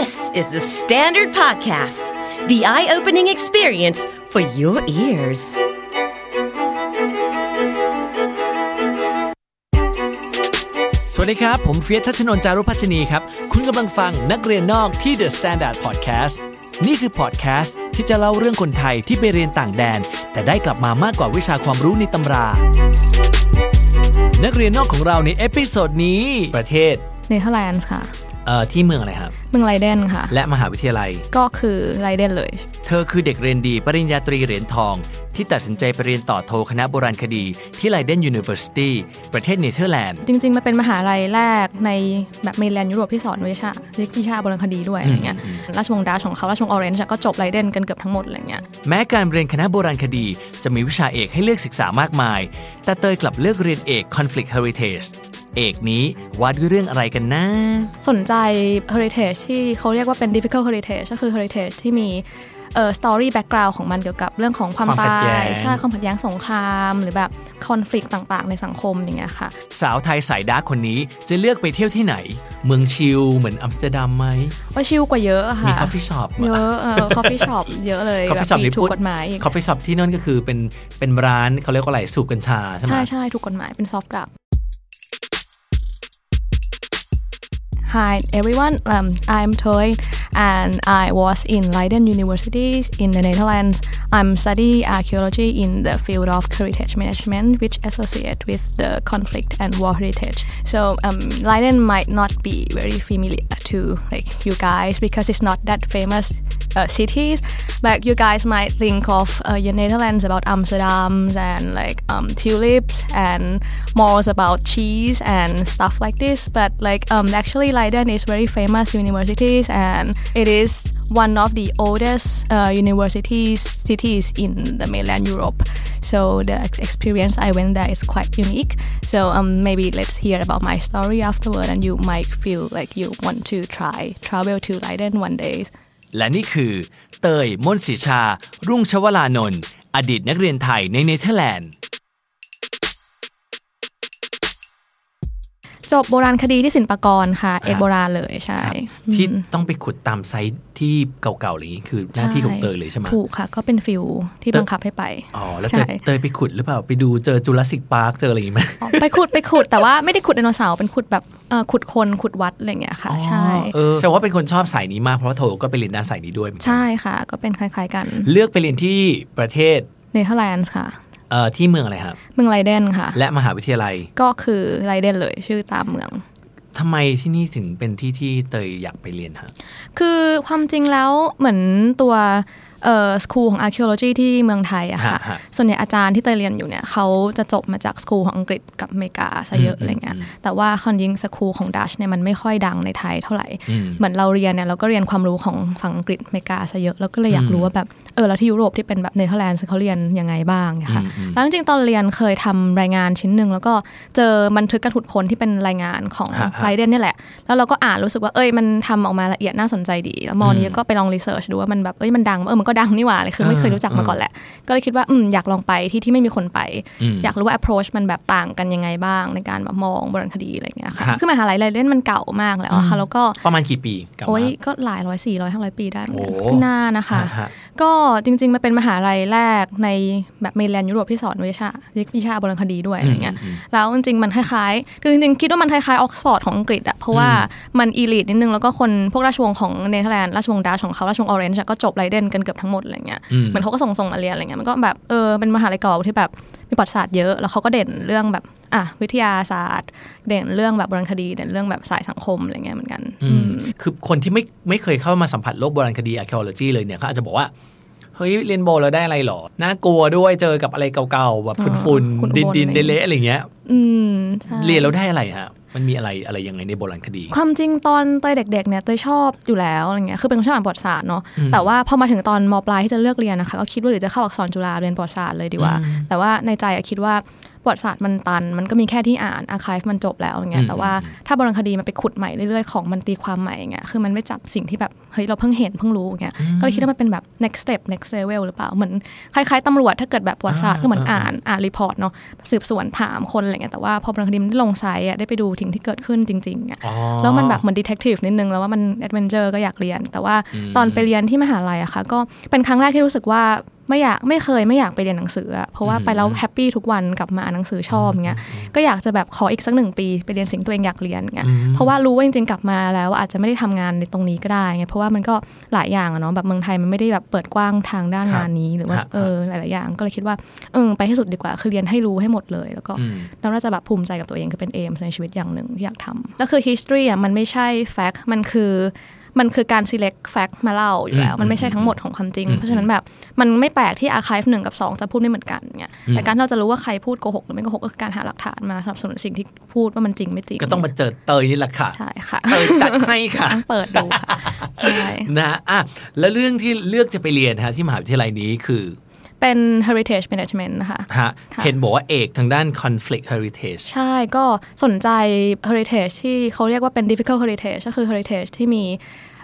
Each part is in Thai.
This is The Standard Podcast, the eye opening experience for your ears. สวัสดีครับ ผมเฟิร์สธัชนนท์จารุพัชนีครับ คุณกำลังฟังนักเรียนนอกที่ The Standard Podcast นี่คือพอดแคสต์ที่จะเล่าเรื่องคนไทยที่ไปเรียนต่างแดน แต่ได้กลับมามากกว่าวิชาความรู้ในตำรา นักเรียนนอกของเราใน episode นี้ ประเทศ เนเธอร์แลนด์ค่ะเอ่อที่เมืองอะไรครับเมืองไลเดนค่ะ และมหาวิทยาลัย ก็คือไลเดนเลย เธอคือเด็กเรียนดีปริญญาตรีเหรียญทอง ที่ตัดสินใจไปเรียนต่อโทคณะโบราณคดี ที่ไลเดน University ประเทศเนเธอร์แลนด์ จริงๆ มันเป็นมหาลัยแรกในแบบ mainland ยุโรปที่สอนวิชาวิชาโบราณคดีด้วยอะไรเงี้ยราชวงศ์ดัชของเขาราชวงศ์ออเรนจ์ก็จบไลเดนกันเกือบทั้งหมดอะไรเงี้ยแม้การเรียนคณะโบราณคดี จะมีวิชาเอกให้เลือกศึกษามากมาย แต่เตยกลับเลือกเรียนเอก Conflict Heritage เอกนี้ว่าด้วยเรื่องอะไรกันนะ สนใจ heritage ที่เขาเรียกว่าเป็น difficult heritage ก็คือ heritage ที่มีเอ่อ story background ของมันเกี่ยวกับเรื่องของความตายใช่ความขัดแย้งสงคราม หรือแบบ conflict ต่างๆ ในสังคมอย่างเงี้ยค่ะ สาวไทยสาย dark คนนี้จะเลือกไปเที่ยวที่ไหน เมือง chill เหมือนอัมสเตอร์ดัมไหมว่า chill กว่าเยอะอะมีค่ะ coffee shop เยอะเออ coffee shop เยอะเลยแบบ coffee shop ที่ถูกกฎหมายอีกคอฟฟี่ช็อปที่นั่นก็คือเป็นเป็นร้านเขาเรียกว่าอะไรสูบกัญชาใช่ไหมใช่ใช่ถูกกฎหมายเป็น soft drug Hi everyone, um, I'm Toy and I was in Leiden University in the Netherlands. I'm studying archaeology in the field of heritage management, which associate with the conflict and war heritage. So um, Leiden might not be very familiar to like you guys because it's not that famous uh, cities. But you guys might think of uh, your Netherlands about Amsterdam and like um, tulips and malls about cheese and stuff like this. But like um, actually Leiden is very famous universities and it is one of the oldest uh, universities cities in the mainland Europe. So the experience I went there is quite unique. So um, maybe let's hear about my story afterward, and you might feel like you want to try travel to Leiden one day. และนี่คือ เตยมนต์ศรีชา รุ่งชวลานนท์อดีตนักเรียนไทยในเนเธอร์แลนด์ จบโบราณคดีที่ศิลปากรค่ะ เอกโบราณเลยใช่ ที่ต้องไปขุดตาม site ที่เก่าๆอย่างนี้คือหน้าที่ของเตยเลยใช่ไหมถูกค่ะ ก็เป็น field ที่บังคับให้ไป อ๋อ แล้วเตใช่ยเตยไปขุดหรือเปล่า ไปดูเจอ Jurassic Park เจออะไรอย่างงี้ไหมอ๋อไปขุดไปขุดแต่ว่าไม่ได้ขุดไดโนเสาร์เป็นขุดแบบเอ่อ ขุดคนขุดวัดอะไรอย่างเงี้ยค่ะ ใช่เออแสดงว่าเป็นคนชอบสายนี้มากเพราะว่าโทก็ไปเรียนด้านสายนี้ด้วยเหมือนกันใช่ค่ะ ก็เป็นคล้าย ๆกัน เลือกไปเรียนที่ประเทศเนเธอร์แลนด์ค่ะเอ่อที่เมืองอะไรครับ เมืองไลเดนค่ะ และมหาวิทยาลัยก็คือไลเดนเลยชื่อตามเมืองทำไมที่นี่ถึงเป็นที่ที่เตยอยากไปเรียนฮะคือความจริงแล้วเหมือนตัว เอ่อสคูลของ archaeology ที่เมืองไทยอะค่ะ ฮะฮะ ส่วนใหญ่อาจารย์ที่เตยเรียนอยู่เนี่ยเขาจะจบมาจาก school ของอังกฤษกับอเมริกาซะเยอะอืมอะไรเงี้ยอืมแต่ว่าคอนยิง school ของดัชเนี่ยมันไม่ค่อยดังในไทยเท่าไหร่ อืม เหมือนเราเรียนเนี่ยเราก็เรียนความรู้ของฝั่งอังกฤษอเมริกาซะเยอะ แล้วก็เลยอยากรู้ว่าแบบเออแล้วที่ยุโรปที่เป็นแบบเนเธอร์แลนด์เขาเรียนยังไงบ้างเนี่ยค่ะอืมอืมแล้วจริงๆตอนเรียนเคยทำรายงานชิ้นหนึ่งแล้วก็เจอบันทึกการขุดค้นที่เป็นรายงานของฮะฮะ Leiden เนี่ยแหละ แล้วเราก็อ่านรู้สึกว่าเอ้ยมันทำออกมาละเอียดน่าสนใจดี แล้วมอนี้ก็ไปลอง research ดูว่ามันแบบเอ้ยมันดังเออมันก็ดังนี่หว่าเลยคือไม่เคยรู้จักมาก่อนแหละ ก็เลยคิดว่าอืมอยากลองไปที่ที่ไม่มีคนไปอืมอยากรู้ว่า approach มันแบบต่างกันยังไงบ้างในการแบบมองโบราณคดีอะไรอย่างเงี้ยค่ะฮะคือมหาลัย Leiden มันเก่ามากแล้วอะค่ะแล้วก็ประมาณกี่ปีกลับโอ้ยมาก็หลายร้อยสี่ร้อยห้าร้อยปีได้เหมือนกันโอ้ขึ้นหน้านะคะฮะฮะก็จริง ๆ มันเป็นมหาลัยแรกในแบบ mainland ยุโรปที่สอนวิชาวิชาโบราณคดีด้วยอะไรเงี้ยอืมแล้วจริงๆมันคล้ายๆคือจริงๆคิดว่ามันคล้ายๆออกซฟอร์ดของอังกฤษอะเพราะว่ามัน elite นิดนึงแล้วก็คนพวกราชวงศ์ของเนเธอร์แลนด์ราชวงศ์ดัชของเขาราชวงศ์ Orange ก็จบ Leiden กันเกือบทั้งหมดอะไรเงี้ยอืมเหมือนเขาก็ส่งส่งๆมาเรียนอะไรเงี้ยมันก็แบบเออเป็นมหาลัยเก่าที่แบบ มีประวัติศาสตร์เยอะ แล้วเขาก็เด่นเรื่องแบบอะวิทยาศาสตร์ เด่นเรื่องแบบโบราณคดี เด่นเรื่องแบบสายสังคมอะไรเงี้ยเหมือนกันอือืมมคือคนที่ไม่ไม่เคยเข้ามาสัมผัสโลกโบราณคดี archaeology เลยเนี่ยเขาอาจจะบอกว่าเฮ้ยเรียนโบแล้วได้อะไรหรอ น่ากลัวด้วยเจอกับอะไรเก่าๆ แบบอ๋อฝุ่นขุ่นๆ ดินๆดินอะไรเละๆอะไรเงี้ยอืมใช่เรียนแล้วได้อะไรฮะ มันมีอะไรอะไรยังไงในโบราณคดี ความจริงตอนเตยเด็กๆเนี่ยเตยชอบอยู่แล้วอะไรเงี้ยคือเป็นคนชอบอ่านประวัติศาสตร์เนาะอืมแต่ว่าพอมาถึงตอนมปลายที่จะเลือกเรียนนะคะก็คิดว่าหรือจะเข้าอักษรจุฬาเรียนประวัติศาสตร์เลยดีกว่าอืมแต่ว่าในใจอะคิดว่า ประวัติศาสตร์มันตัน มันก็มีแค่ที่อ่านอาคายมันจบแล้วอย่างเงี้ยแต่ว่าถ้าโบราณคดีมันไปขุดใหม่เรื่อยๆของมันตีความใหม่อย่างเงี้ยคือมันไม่จับสิ่งที่แบบเฮ้ยเราเพิ่งเห็นเพิ่งรู้อย่างเงี้ยก็เลยคิดว่ามันเป็นแบบ next step next level หรือเปล่าเหมือนคล้ายๆตำรวจถ้าเกิดแบบประวัติศาสตร์ก็เหมือนอ่านอ่าน report เนาะสืบสวนถามคนอะไรเงี้ยแต่ว่าพอโบราณคดีมันได้ลง site อะได้ไปดูสิ่งที่เกิดขึ้นจริงๆอะอ๋อแล้วมันแบบเหมือน detective นิดนึงแล้วว่ามัน adventure ก็อยากเรียน แต่ว่าตอนไปเรียนที่มหาลัยอะค่ะก็เป็นครั้งแรกที่รู้สึกว่า ไม่อยากไม่เคยไม่อยากไปเรียนหนังสืออะเพราะว่าไปแล้วแฮปปี้ทุกวันกลับมาอ่านหนังสือชอบเงี้ยก็อยากจะแบบขออีกสักหนึ่งปีไปเรียนสิ่งตัวเองอยากเรียนเงี้ยเพราะว่ารู้ว่าจริงๆกลับมาแล้วอาจจะไม่ได้ทำงานในตรงนี้ก็ได้ไงเพราะว่ามันก็หลายอย่างอะเนาะแบบเมืองไทยมันไม่ได้แบบเปิดกว้างทางด้านครับงานนี้หรือว่าครับเออหลายๆอย่างก็เลยคิดว่าเออไปให้สุดดีกว่าคือเรียนให้รู้ให้หมดเลย แล้วก็อืมแล้วน่าจะแบบภูมิใจกับตัวเองคือเป็นเอมในชีวิตอย่างหนึ่งที่อยากทำแล้วคือ history อะมันไม่ใช่ fact มันคือ มันคือการ select fact มาเล่าอยู่แล้ว มันไม่ใช่ทั้งหมดของความจริง เพราะฉะนั้นแบบมันไม่แปลกที่ archive หนึ่งกับสองจะพูดไม่เหมือนกันเนี่ยแต่การที่เราจะรู้ว่าใครพูดโกหกหรือไม่โกหกก็คือการหาหลักฐานมาสนับสนุนสิ่งที่พูดว่ามันจริงไม่จริง ก็ต้องมาเจอเตยนี่แหละค่ะใช่ค่ะเตยจัดให้ค่ะต้องเปิดดูค่ะใช่นะฮะอะแล้วเรื่องที่เลือกจะไปเรียนฮะที่มหาวิทยาลัยนี้คือ เป็น heritage management นะคะฮะค่ะเห็นบอกว่าเอกทางด้าน conflict heritage ใช่ก็สนใจ heritage ที่เขาเรียกว่าเป็น difficult heritage ก็คือ heritage ที่มี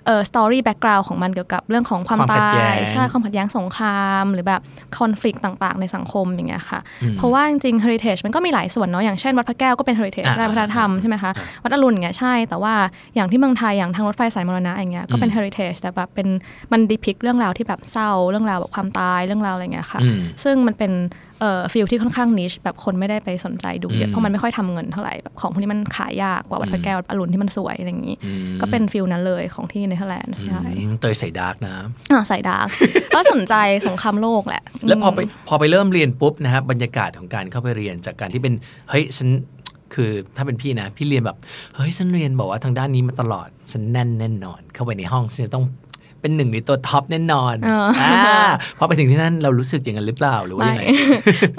เอ่อ story background ของมันเกี่ยวกับเรื่องของความความขัดตาแย้ยงใช่ความขัดแย้งสงคราม หรือแบบ conflict ต่างๆ ในสังคมอย่างเงี้ยค่ะ เพราะว่าจริงๆ heritage มันก็มีหลายส่วนเนาะอย่างเช่นวัดพระแก้วก็เป็น heritage อ่าด้านวัฒนธรรมใช่ไหมคะวัดอรุณอย่างเงี้ยใช่ แต่ว่าอย่างที่เมืองไทยอย่างทางรถไฟสายมรณะอย่างเงี้ยก็เป็น heritage แต่แบบเป็นมันดีพิกเรื่องราวที่แบบเศร้าเรื่องราวแบบความตายเรื่องราวอะไรเงี้ยค่ะอืมซึ่งมันเป็น เอ่อ field ที่ค่อนข้าง niche แบบคนไม่ได้ไปสนใจดูเยอือะมเพราะมันไม่ค่อยทำเงินเท่าไหร่แบบของพวกนี้มันขายยากกว่าวัดพระแก้ววัดอรุณที่มันสวยอะไรอย่างนี้อืมก็เป็น field นั้นเลยของที่เนเธอร์แลนด์ใช่อืมเตยสาย dark นะอ่าสาย dark ก็สนใจสงครามโลกแหละ แล้วพอไปมพอไปเริ่มเรียนปุ๊บนะฮะบรรยากาศของการเข้าไปเรียนจากการที่เป็นเฮ้ยฉันคือถ้าเป็นพี่นะ พี่เรียนแบบ เฮ้ย ฉันเรียนบอกว่าทางด้านนี้มาตลอด ฉันแน่นแน่นอน เข้าไปในห้องฉันจะต้อง เป็นหนึ่งในตัวท็อปแน่นอนเอออ่าพอไปถึงที่นั่นเรารู้สึกอย่างนั้นหรือเปล่าหรือว่าไม่ยังไง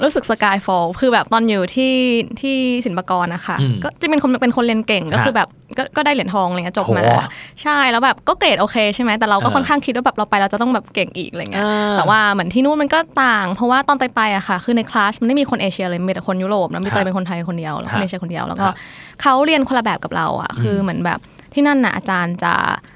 รู้สึกสกายฟอลคือแบบตอนอยู่ที่ที่ศิลปากรนะคะอืมก็จะเป็นคนเป็นคนเรียนเก่งก็ฮะคือแบบก็ก็ได้เหรียญทองอะไรเงี้ยจบมาโหใช่แล้วแบบก็เกรดโอเคใช่ไหมแต่เราก็เออค่อนข้างคิดว่าแบบเราไปเราจะต้องแบบเก่งอีกอะไรเงี้ยเออแต่ว่าเหมือนที่นู่นมันก็ต่าง เพราะว่าตอนไปไปอะค่ะ คือในคลาสมันไม่มีคนเอเชียเลยมีแต่คนยุโรปนะมีเตยเป็นคนไทยคนเดียวแล้วคนเอเชียคนเดียวแล้วก็ฮะเขาเรียนคนละแบบกับเราอะคือเหมือนแบบ ที่นั่นน่ะอาจารย์จะ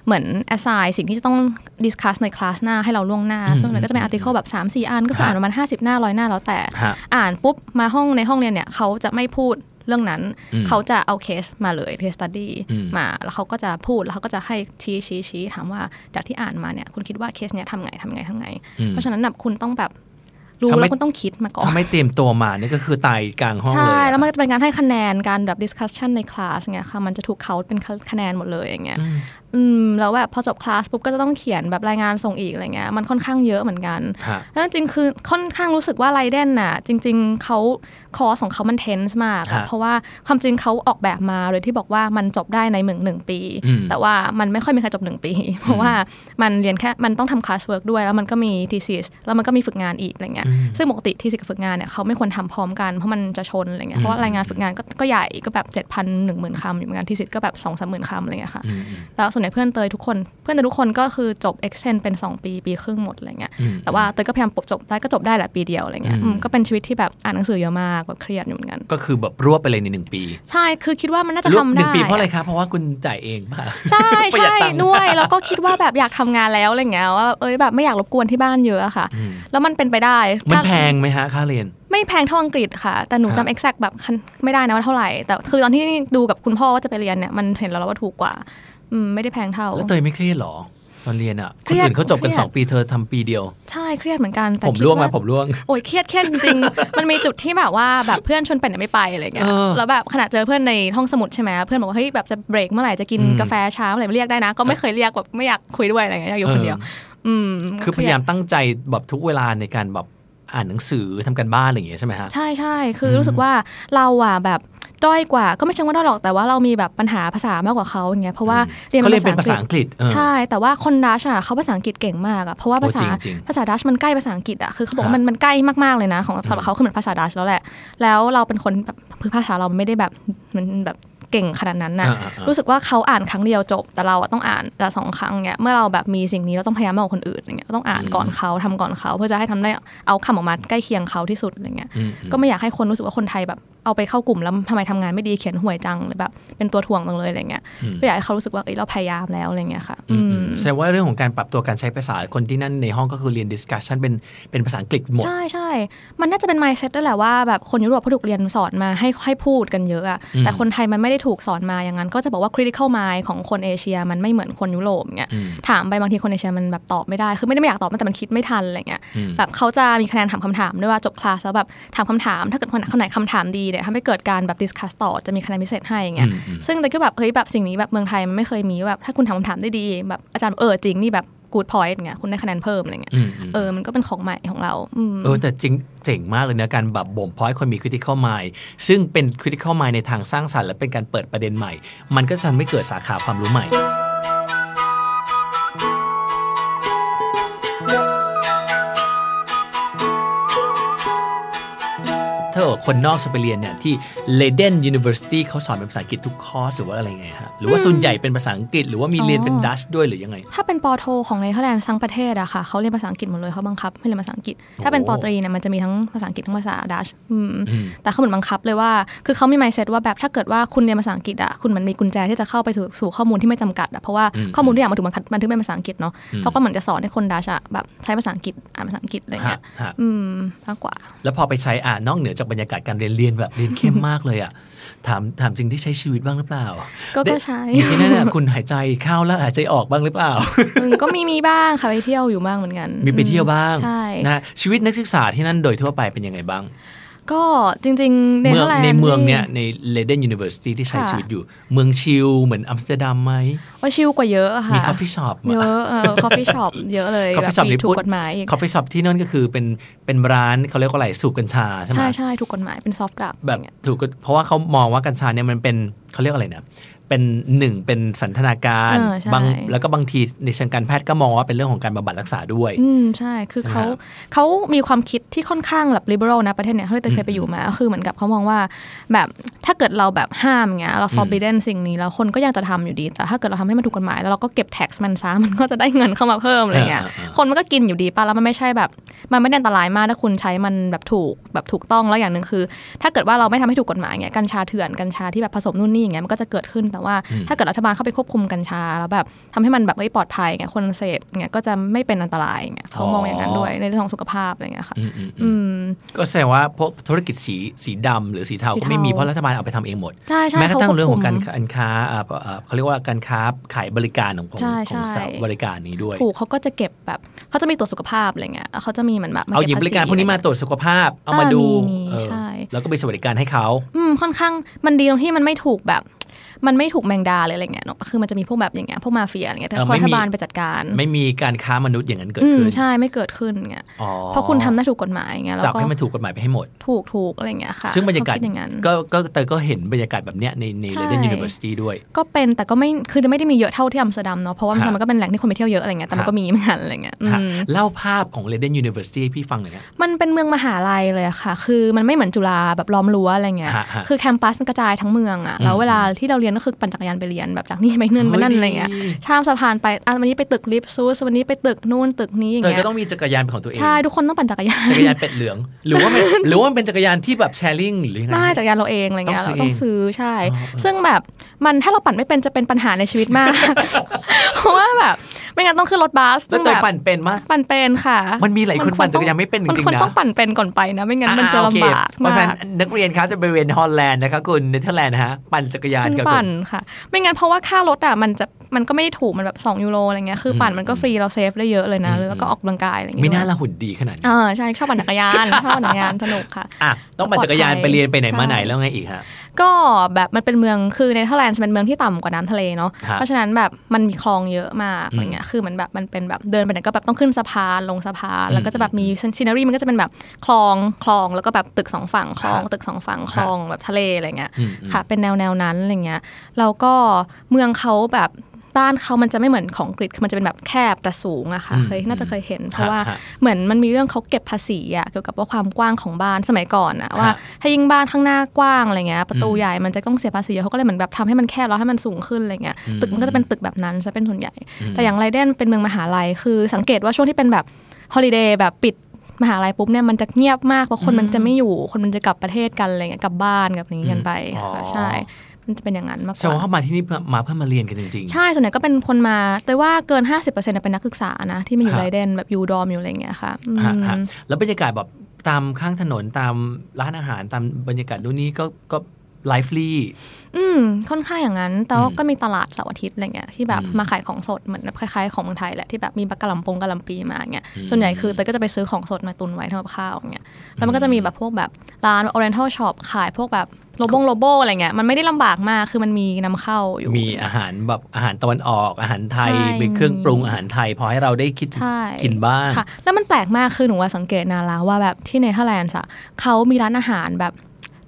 เหมือน assign สิ่งที่จะต้อง discuss ในคลาสหน้าให้เราล่วงหน้าส่วนใหญ่ก็จะเป็น article แบบ 3 4 อัน ก็คืออ่านประมาณ50 หน้าร้อยหน้าแล้วแต่ฮะอ่านปุ๊บมาห้องในห้องเรียนเนี่ยเขาจะไม่พูดเรื่องนั้นอืมเขาจะเอาเคสมาเลย case study อืมมาแล้วเขาก็จะพูดแล้วเขาก็จะให้ชี้ชี้ชี้ถามว่าจากที่อ่านมาเนี่ยคุณคิดว่าเคสเนี้ยทำไงทำไงทำไงอืมเพราะฉะนั้นแบบคุณต้องแบบ รู้ถ้าไม่แล้วคุณต้องคิดมาก่อนถ้าไม่เตรียมตัวมานี่ก็คือตายกลางห้องเลย ใช่อะแล้วมันก็จะเป็นการให้คะแนนการแบบ discussion ในคลาสเงี้ยค่ะ มันจะถูกเขาเป็นคะแนนหมดเลยอย่างเงี้ย อืมแล้วแบบพอจบคลาสปุ๊บก็จะต้องเขียนแบบรายงานส่งอีกอะไรเงี้ยมันค่อนข้างเยอะเหมือนกันฮะแล้วจริงๆคือค่อนข้างรู้สึกว่า Leiden น่ะ จริง ๆเขาคอร์สของเขามัน tense มากอะฮะเพราะว่าความจริงเขาออกแบบมาโดยที่บอกว่ามันจบได้ในหนึ่งหนึ่งปีอืมแต่ว่ามันไม่ค่อยมีใครจบหนึ่งปี เพราะว่ามันเรียนแค่มันต้องทำ classwork ด้วยแล้วมันก็มี thesis แล้วมันก็มีฝึกงานอีกอะไรเงี้ยซึ่งปกติที่สิกับฝึกงานเนี่ยเขาไม่ควรทำพร้อมกันเพราะมันจะชนอะไรเงี้ยเพราะว่ารายงานฝึกงานก็ก็ใหญ่ก็แบบเจ็ดพันหนึ่งหมื่นคำอยู่เหมือนกันที่สิก็แบบสองสามหมื่นคำอะไรเงี้ยค่ะอืมอืมแล้วส่วนใหญ่เพื่อนเตยทุกคน เพื่อนเตยทุกคนก็คือจบ extend เป็น 2 ปี ปีครึ่งหมดอะไรเงี้ยอืมแต่ว่าเตยก็พยายามปบจบได้ก็จบได้แหละปีเดียวอะไรเงี้ยอืมอืมก็เป็นชีวิตที่แบบอ่านหนังสือเยอะมากแบบเครียดอยู่เหมือนกัน ก็คือแบบรวบไปเลยในหนึ่งปี ใช่คือคิดว่ามันน่าจะรวบทำหได้นึ่งปีเพราะอะไรครับเพราะว่าคุณจ่ายเองป่ะใช่ประหยัดใช่ตังค์ด้วยแล้วก็คิดว่าแบบอยากทำงานแล้วอะไรเงี้ยว่าเอ้ยแบบไม่อยากรบกวนที่บ้านเยอะอะค่ะอืมแล้วมันเป็นไปได้มันถ้าแพงไหมฮะค่าเรียนไม่แพงเท่าอังกฤษค่ะ แต่หนูครับจำ exact แบบคันไม่ได้นะว่าเท่าไหร่ แต่คือตอนที่ดูกับคุณพ่อว่าจะไปเรียนเนี่ย มันเห็นแล้วว่าถูกกว่าอืม ไม่ได้แพงเท่า แล้วเตยไม่เครียดเหรอ ตอนเรียนอะเคคนรียดอื่นเขาจบกันเครียดสองปีเธอทำปีเดียว ใช่เครียดเหมือนกันแต่ผมคิดร่วงไหมว่าผมร่วง โอ้ยเครียดเครียดจริงๆมันมีจุดที่แบบว่าแบบเพื่อนชวนไปไหนไม่ไปอะไรเงี้ยเออแล้วแบบขณะเจอเพื่อนในห้องสมุดใช่ไหมเพื่อนบอกว่าเฮ้ยแบบจะเบรกเมื่อไหร่จะกินอืมกาแฟเช้าเมื่อไหร่เรียกได้นะ ก็ไม่เคยเรียกแบบไม่อยากคุยด้วยอะไรเงี้ยอยากอยู่คนเดียวอืมคือพยายามตั้งใจแบบทุกเวลาในการแบบอ่านหนังสือทำกันบ้านอะไรอย่างเงี้ยใช่ไหมฮะใช่ใช่คือรู้สึกว่าเราอะแบบ ด้อยกว่า ก็ไม่ใช่ว่าด้อยหรอกแต่ว่าเรามีแบบปัญหาภาษามากกว่าเขาอย่างเงี้ยเพราะว่าเรียนเขาเรียนเป็นภาษาอังกฤษเออใช่ แต่ว่าคนดัชอะเขาภาษาอังกฤษเก่งมากอะเพราะว่าภาษาโอ้จริงๆภาษาดัชมันใกล้ภาษาอังกฤษอะคือเขาบอกฮะว่ามันมันใกล้มากๆเลยนะของสำหรับเขาคือเหมือนภาษาดัชแล้วแหละ แล้วเราเป็นคนแบบคือภาษาเราไม่ได้แบบมันแบบ เก่งขนาดนั้นน่ะอ่าอ่าอ่ารู้รู้สึกว่าเขาอ่านครั้งเดียวจบ แต่เราอะต้องอ่านแต่สองครั้งเนี้ยเมื่อเราแบบมีสิ่งนี้เราต้องพยายามมากกว่าคนอื่นอย่างเงี้ยต้องอ่านก่อนเขาทำก่อนเขาเพื่อจะให้ทำได้เอาคำออกมาใกล้เคียงเขาที่สุดอะไรเงี้ยอืมอืมก็ไม่อยากให้คนรู้สึกว่าคนไทยแบบเอาไปเข้ากลุ่มแล้วทำไมทำงานไม่ดีเขียนห่วยจังหรือแบบเป็นตัวถ่วงจังเลยอะไรเงี้ยอืมก็อยากให้เขารู้สึกว่าเอ้ยเราพยายามแล้วอะไรเงี้ยค่ะอืมอือืมมแสดงว่าเรื่องของการปรับตัวการใช้ภาษาคนที่นั่นในห้องก็คือเรียน discussion เป็นเป็นภาษาอังกฤษหมด ใช่ใช่มันน่าจะเป็น mindset ด้วยแหละว่าแบบคนยุโรปเขาถูกเรียนสอนมาให้ให้พูดกันเยอะอะอืมแต่คนไทยมันไม่ได้ถูกสอนมาอย่างนั้น ก็จะบอกว่า critical mind ของคนเอเชีย มันไม่เหมือนคนยุโรปเงี้ยอืมถามไปบางทีคนเอเชียมันแบบตอบไม่ได้ คือไม่ได้ไม่อยากตอบมันแต่มันคิดไม่ทันอะไรเงี้ยอืมแบบเขาจะมีคะแนนถามคำถามด้วยว่าจบคลาสแล้วแบบถามคำถามถ้าเกิดคนไหนคนไหนคำถามดีเนี่ยทำให้เกิดการแบบ discuss ต่อจะมีคะแนนพิเศษให้อย่างเงี้ยอืมอืมซึ่งแต่ก็แบบเฮ้ยแบบสิ่งนี้แบบเมืองไทยมันไม่เคยมีแบบถ้าคุณถามคำถามได้ดีแบบอาจารย์เออจริงนี่แบบ good point เงี้ยคุณได้คะแนนเพิ่มอะไรเงี้ยอืมอืมเออมันก็เป็นของใหม่ของเราอืมเออแต่จริงเจ๋งมากเลยนะการแบบบ่มเพาะให้คนมี critical mind ซึ่งเป็น critical mind ในทางสร้างสรรค์และเป็นการเปิดประเด็นใหม่ มันก็จะทำให้เกิดสาขาความรู้ใหม่ ถ้าเกิดคนนอกจะไปเรียนเนี่ยที่ Leiden University เขาสอนเป็นภาษาอังกฤษทุกคอร์สหรือว่าอะไรไงฮะหรือว่าส่วนใหญ่เป็นภาษาอังกฤษ หรือว่ามีเรียนเป็นอ๋อดัชด้วยหรือยังไง ถ้าเป็นปอโทของเนเธอร์แลนด์ทั้งประเทศอะค่ะเขาเรียนภาษาอังกฤษหมดเลยเขาบังคับให้เรียนภาษาอังกฤษ ถ้าเป็นปอตรีเนี่ยมันจะมีทั้งภาษาอังกฤษทั้งภาษาดัชอืมอืมแต่เขาเหมือนบังคับเลยว่าคือเขามี mindset ว่าแบบถ้าเกิดว่าคุณเรียนภาษาอังกฤษอะคุณมันมีกุญแจที่จะเข้าไปสู่สู่ข้อมูลที่ไม่จำกัดอะเพราะว่าอืมข้อมูลทุกอย่างมันถูกบันทึกบันทึกเป็นภาษาอังกฤษเนาะอืมเขาก็เหมือนจะสอนให้คนดัชอะแบบใช้ภาษาอังกฤษอ่านภาษาอังกฤษอะไรเงี้ยฮะฮะอืมมากกว่า แล้วพอไปใช้อ่านอกเหนือจากบรรยากาศการเรียนเรียนแบบเรียนเข้มมากเลยอะถามถามจริงได้ใช้ชีวิตบ้างหรือเปล่า ก็ได้ก็ใช้อยู่ที่นั่นน่ะคุณหายใจเข้าแล้วหายใจออกบ้างหรือเปล่าอืมก็มีมีบ้างค่ะไปเที่ยวอยู่บ้างเหมือนกัน มีไปเที่ยวบ้างใช่นะชีวิตนักศึกษาที่นั่นโดยทั่วไปเป็นยังไงบ้าง ก็จริงๆเนเมืเธอองร์แลนด์ในเมืองเนี้ยใน Leiden University ที่ใช้ค่ะชีวิตอยู่ เมืองชิลเหมือนอัมสเตอร์ดัมไหมว่าชิลกว่าเยอะอะค่ะ มี coffee shop เยอะเออ coffee shop เยอะเลย coffee แบบ shop มีนี่ถูพูกดกฎหมายอีก coffee shop ที่นั่นก็คือเป็นเป็นร้านเขาเรียกว่าอะไรสูบกัญชาใช่ไหมใช่ใช่ถูกกฎหมายเป็น soft drug แบบอย่างเงี้ยถูกกฎเพราะว่าเขามองว่ากัญชาเนี่ยมันเป็นเขาเรียกอะไรนะ เป็นหนึ่งเป็นสันทนาการเออใช่บางแล้วก็บางทีในเชิงการแพทย์ก็มองว่าเป็นเรื่องของการบำบัดรักษาด้วย อืมใช่ คือใช่ไหมเขาครับเขามีความคิดที่ค่อนข้างแบบ liberal นะประเทศเนี้ยเท่าที่เตยเคยไปอยู่มาก็คือเหมือนกับเขามองว่า แบบถ้าเกิดเราแบบห้ามอย่างเงี้ยเรา forbidden สิ่งนี้แล้วคนก็ยังจะทำอยู่ดี แต่ถ้าเกิดเราทำให้มันถูกกฎหมายแล้วเราก็เก็บ tax มันซะมันก็จะได้เงินเข้ามาเพิ่มอะไรเงี้ยอ่าอ่าอ่าคนมันก็กินอยู่ดีป่ะแล้วมันไม่ใช่แบบ มันไม่ได้อันตรายมากถ้าคุณใช้มันแบบถูกแบบถูกต้องแล้วอย่างหนึ่งคือ ถ้าเกิดว่าเราไม่ทำให้ถูกกฎหมายเงี้ยกัญชาเถื่อนกัญชาที่แบบผสมนู่นนี่อย่างเงี้ยมันก็จะเกิดขึ้นแต่ว่าถ้าเกิดรัฐบาลเข้าไปควบคุมกัญชา แล้วแบบทำให้มันแบบไม่ปลอดภัยเงี้ยคนเสพเงี้ยก็จะไม่เป็นอันตรายเงี้ยเขามองอย่างนั้นด้วยในเรื่องของสุขภาพอะไรเงี้ยค่ะอืมอืมอือืมมก็แสดงว่าพวกธุรกิจสีสีดำหรือสีเทาสีก็เทาไม่มีเพราะรัฐบาลเอาไปทำเองหมดใช่ใช่แม้กระทั่งเขาควบคุมเรื่องของการการค้าอ่าอ่าเขาเรียกว่าการค้าขายบริการของของใช่ของใช่บริการนี้ด้วยถูกเขาก็จะเก็บแบบเขาจะมีตรวจสุขภาพอะไรเงี้ยแล้วเขาจะมีเหมือนแบบมเอาหก็ยิบบริการพวกนี้มาตรวจสุขภาพเอามาอ่าดูมีมีเออใช่แล้วก็มีสวัสดิการให้เขาอืมค่อนข้างมันดีตรงที่มันไม่ถูกแบบ มันไม่ถูกแมงดาเลยอะไรเงี้ยเนอะคือมันจะมีพวกแบบอย่างเงี้ยพวกมาเฟียอะไรเงี้ยแต่เออพอไม่รัมีฐบาลไปจัดการ ไม่มีการค้ามนุษย์อย่างนั้นเกิดอืมขึ้นใช่ไม่เกิดขึ้นเงี้ยอ๋อเพราะคุณทำได้ถูกกฎหมายเงี้ยแล้วจับก็ให้มันถูกกฎหมายไปให้หมด ถูกถูกอะไรเงี้ยค่ะ ซึ่งบรรยากาศเขคิดอย่างนั้นก็ก็เตยก็เห็นบรรยากาศแบบเนี้ยในในใช่ Leiden University ด้วย ก็เป็นแต่ก็ไม่คือจะไม่ได้มีเยอะเท่าที่อัมสเตอร์ดัมเนาะเพราะว่าฮะมันก็เป็นแหล่งที่คนไปเที่ยวเยอะอะไรเงี้ยแต่มันฮะก็มีเหมือนกันอะไรเงี้ยอืค่ะมเล่าภาพของ Leiden University ให้พี่ฟังหน่อยนะมันเป็นเมืองมหาลัยเลยอะค่ะ คือมันไม่เหมือนจุฬาแบบล้อมรั้วอะไรเงี้ยฮะฮะคือ campus มันกระจายทั้งเมืองอะแล้วเวลาที่เราเรียนก็คือปั่นจักรยานไปเรียนแบบจากนี่ไปนั่นไปนั่นเฮ้ยอะไรเงี้ยดีข้ามสะพานไปอะวันนี้ไปตึก Lipsius วันนี้ไปตึกนู่นตึกนี้อย่างเตยเงี้ก็ยต้องมีจักรยานเป็นของตัวเองใช่ทุกคนต้องปั่นจักรยานจักรยานเป็ดเหลือง หรือว่ามันหรือว่ามันเป็นจักรยานที่แบบ sharing หรือยังไงไม่จักรยานเราเองอะไรเงี้ยต้องซื้อเราต้องซื้อใช่อ๋อเออซึ่งแบบมันถ้าเราปั่นไม่เป็นจะเป็นปัญหาในชีวิตมากเพราะว่าแบบไม่งั้นต้องขึ้นรถบัสแล้วซึ่งเตยแบบปั่นเป็นมากปั่นเป็นค่ะ มันมีหลายคนปั่นจักรยานไม่เป็นจริงๆมันควนะต้องปั่นเป็นก่อนไปนะไม่งั้นมันจะอ่าโอเคลำบากเพราะมาฉะนั้นกนักเรียนเขาจะไปเรียนฮอลแลนด์นะคะคุณเนเธอร์แลนด์นะฮะปั่นจักรยานกับปั่นค่ะ ไม่งั้นเพราะว่าค่ารถอะมันจะมันก็ไม่ได้ถูกมันแบบ2ยูโรอะไรเงี้ยคือปั่นมันก็ฟรีเรา save ได้เยอะเลยนะแล้วก็ออกกำลังกายอะไรอย่างไม่เงี้ยน่าละหุ่นดีขนาดนี้อ่าใช่ชอบปั่นจักรยานชอบปั่นจักรยานสนุกค่ะอะต้องปั่นจักรยานไปเรียนไปไหนมาไหนใช่แล้วไงอีกฮะ ก็แบบมันเป็นเมืองคือเนเธอร์แลนด์เป็นเมืองที่ต่ำกว่าน้ำทะเลเนาะฮะเพราะฉะนั้นแบบมันมีคลองเยอะมากอืมอะไรเงี้ยคือมันแบบมันเป็นแบบเดินไปไหนก็แบบต้องขึ้นสะพานลงสะพานแล้วก็จะแบบมี scenery มันก็จะเป็นแบบคลองคลองแล้วก็แบบตึกสองฝั่งคลองฮะตึกสองฝั่งคลองแบบทะเลอะไรเงี้ยอืมอืมค่ะเป็นแนวแนวนั้นอะไรเงี้ยแล้วก็เมืองเขาแบบ บ้านเขามันจะไม่เหมือนของกรีกคือมันจะเป็นแบบแคบแต่สูงอะค่ะอืมเคยน่าจะเคยเห็น เพราะว่าฮะเหมือนมันมีเรื่องเขาเก็บภาษีอะเกี่ยวกับว่าความกว้างของบ้านสมัยก่อนอะว่าฮะถ้ายิ่งบ้านข้างหน้ากว้างอะไรเงี้ยประตูอืมใหญ่มันจะต้องเสียภาษีเยอะเขาก็เลยเหมือนแบบทำให้มันแคบแล้วให้มันสูงขึ้นอะไรเงี้ยอืมตึกมันก็จะเป็นตึกแบบนั้นจะเป็นส่วนใหญ่อืมแต่อย่างไรเดนเป็นเมืองมหาลัยคือสังเกตว่าช่วงที่เป็นแบบฮอลิเดย์แบบปิดมหาลัยปุ๊บเนี่ยมันจะเงียบมากเพราะคนมันจะไม่อยู่คนมันจะกลับประเทศกันอะไรเงี้ยกลับบ้านกับอย่างนี้กันไปอ๋อค่ะใช่ มันจะเป็นอย่างนั้นมากกแสดงว่าว่าเข้ามาที่นี่เพื่อมาเพื่อมาเรียนกันจริงใช่ส่วนใหญ่ก็เป็นคนมา แต่ว่าเกิน 50%เป็นนักศึกษานะ ที่มาอยู่ฮะไรเดนแบบอยู่ดอมอยู่อะไรเงี้ยค่ะอืมๆฮะฮะแล้วบรรยากาศแบบตามข้างถนนตามร้านอาหารตามบรรยากาศดูนี้ก็ก็ไลฟ์ลีอืม ค่อนข้างอย่างนั้น แต่ว่าอืมก็มีตลาดเสาร์อาทิตย์อะไรเงี้ยที่แบบอืมมาขายของสดเหมือนแบบคล้ายๆของเมืองไทยแหละที่แบบมีปลากระหล่ำปงกระหล่ำปีมาเงี้ยอืมส่วนใหญ่คือเตยก็จะไปซื้อของสดมาตุนไว้ทำกับข้าวเงี้ย แล้วมันก็จะมีแบบพวกแบบร้าน Oriental Shop ขายพวกแบบ โลโบงโลโบอะไรเงี้ยมันไม่ได้ลำบากมากคือมันมีนำเข้าอยู่มีอาหารแบบอาหารตะวันออกอาหารไทยใช่มีเครื่องปรุงอาหารไทย พอให้เราได้คิดใช่กินบ้างค่ะ แล้วมันแปลกมากคือหนูว่าสังเกตนานแล้วว่าแบบที่เนเธอร์แลนด์อะเขามีร้านอาหารแบบ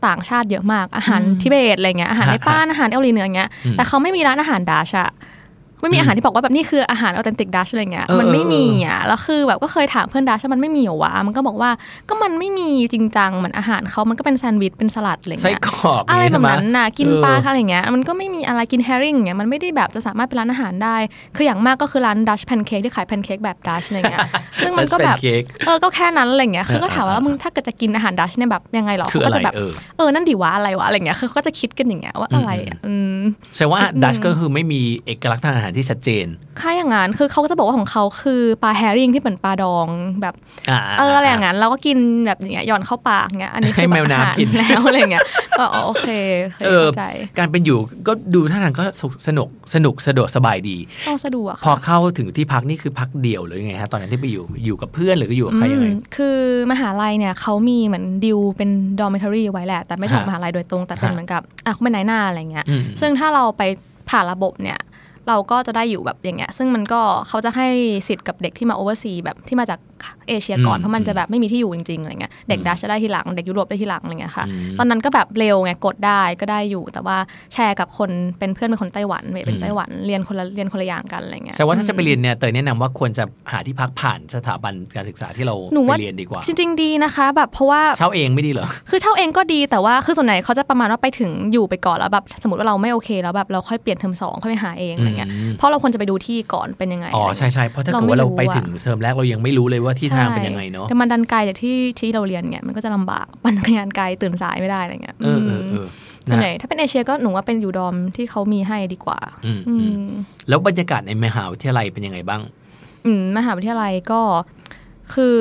ต่างชาติเยอะมากอาหารทิเบตอะไรเงี้ยอาหารฮะในร้านอาหารเกาหลีเหนืออย่างเงี้ยอืมแต่เขาไม่มีร้านอาหารดัชอะ ไม่มีอาหารที่บอกว่าแบบนี่คืออาหาร authentic Dutch อะไรเงี้ยเออมันไม่เออมีอะแล้วคือแบบก็เคยถามเพื่อนดัชว่ามันไม่มีเหรอวะมันก็บอกว่าก็มันไม่มีจริงจังเหมือนอาหารเขามันก็เป็นแซนด์วิชเป็นสลัดอะไรไส้เงี้ยกรอกอะไรย่างแบงี้บใช่หมนั้นน่ะกินเออปลาอะไรอย่างเงี้ยมันก็ไม่มีอะไรกิน herring อย่างเงี้ยมันไม่ได้แบบจะสามารถเป็นร้านอาหารได้ คืออย่างมากก็คือร้านดัชแพนเค้กที่ขายแพนเค้กแบบดัชอะไรเงี้ยซึ่งมันก็แบบ Dutch pancake เออก็แค่นั้นอะไรเงี้ยคือก็ถามว่าเออแล้วมึงถ้าเกิดจะกินอาหารดัชเนี่ยแบบยังไงหรอคือเขาอะก็ไรจะแบบเออเออนั่นดีวะอะไรวะอะไรเงี้ยคือเขาก็จะคิดกันอย่างเงี้ยว่าอะไรอะอืมแสดงว่าดัชก็คือไม่มีเอกลักษณ์ทางอาหารที่ชัดเจน ค่ายอย่างนั้นคือเขาก็จะบอกว่าของเขาคือปลาแฮริงที่เหมือนปลาดองแบบอ่าเอออะไรอย่างนั้นเราก็กินแบบอย่างเงี้ยหย่อนเข้าปากเงี้ยอันนี้คือให้แมวบบอาหารน้ำกินแล้วอะไรเงี้ยก็อ๋อโอเคเคยเออเข้าใจการเป็นอยู่ก็ดูท่าทางก็สนุกสนุกสะดวกสบายดีต้องสะดวกพอค่ะเข้าถึงที่พักนี่คือพักเดี่ยวหรือยังไงฮะตอนนั้นที่ไปอยู่อยู่กับเพื่อนหรือก็อยู่กับใครยังไงอืมคือมหาลัยเนี่ยเขามีเหมือนดิวเป็น dormitory ไว้แหละแต่ไม่ใช่ของฮะมหาลัยโดยตรงแต่เป็นฮะเหมือนกับอะเขาเป็นนายหน้าอะไรเงี้ยอืมซึ่งถ้าเราไปผ่านระบบเนี่ย เราก็จะได้อยู่แบบอย่างเงี้ย ซึ่งมันก็เขาจะให้สิทธิ์กับเด็กที่มา overseas แบบที่มาจากเอเชียก่อนอืมเพราะมันจะแบบไม่มีที่อยู่จริงๆอะไรเงี้ยเด็กอืมดัตช์จะได้ทีหลังเด็กยุโรปได้ทีหลังอะไรเงี้ยค่ะอืมตอนนั้นก็แบบเร็วไงกดได้ก็ได้อยู่ แต่ว่าแชร์กับคนเป็นเพื่อนเป็นคนไต้หวันเมย์เป็นไต้หวันเรียนคนละเรียนคนละอย่างกันอะไรเงี้ยแสดงว่าถ้าจะไปเรียนเนี่ยเตยแนะนำว่าควรจะหาที่พักผ่านสถาบันการศึกษาที่เราหนูไปว่าเรียนดีกว่า จริง ๆ ดีนะคะ แบบเพราะว่าเช่าเองไม่ดีเหรอคือเช่าเองก็ดีแต่ว่าคือส่วนใหญ่เขาจะประมาณว่าไปถึงอยู่ไปก่อนแล้วแบบสมมติว่าเราไม่โอเคแล้วแบบเราค่อยเปลี่ยนเทอมสองค่อยไปหาเองอะไรเงี้ยอืมเพราะเราควรจะไปดูที่ก่อนเป็นยังไงอ๋ออะไรใช่เงี้ยใช่เพราะถ้าเกิดว่าเราเราไม่รู้ไปถึงอะเทอมแรกเรายังไม่รู้เลยว่าที่ทางเป็นยังไงเนาะแต่มันดันไกลจากที่ที่เราเรียนเงี้ยมันก็จะลำบากปั่นจักรยานไกลตื่นสายไม่ได้อะไรเงี้ยเออเออเออส่วนนะใหญ่ถ้าเป็นเอเชียก็หนูว่าเป็นอยู่ dorm ที่เขามีให้ดีกว่าอืมอือืมมแล้วบรรยากาศในมหาวิทยาลัยเป็นยังไงบ้าง อืมมหาวิทยาลัยก็คือ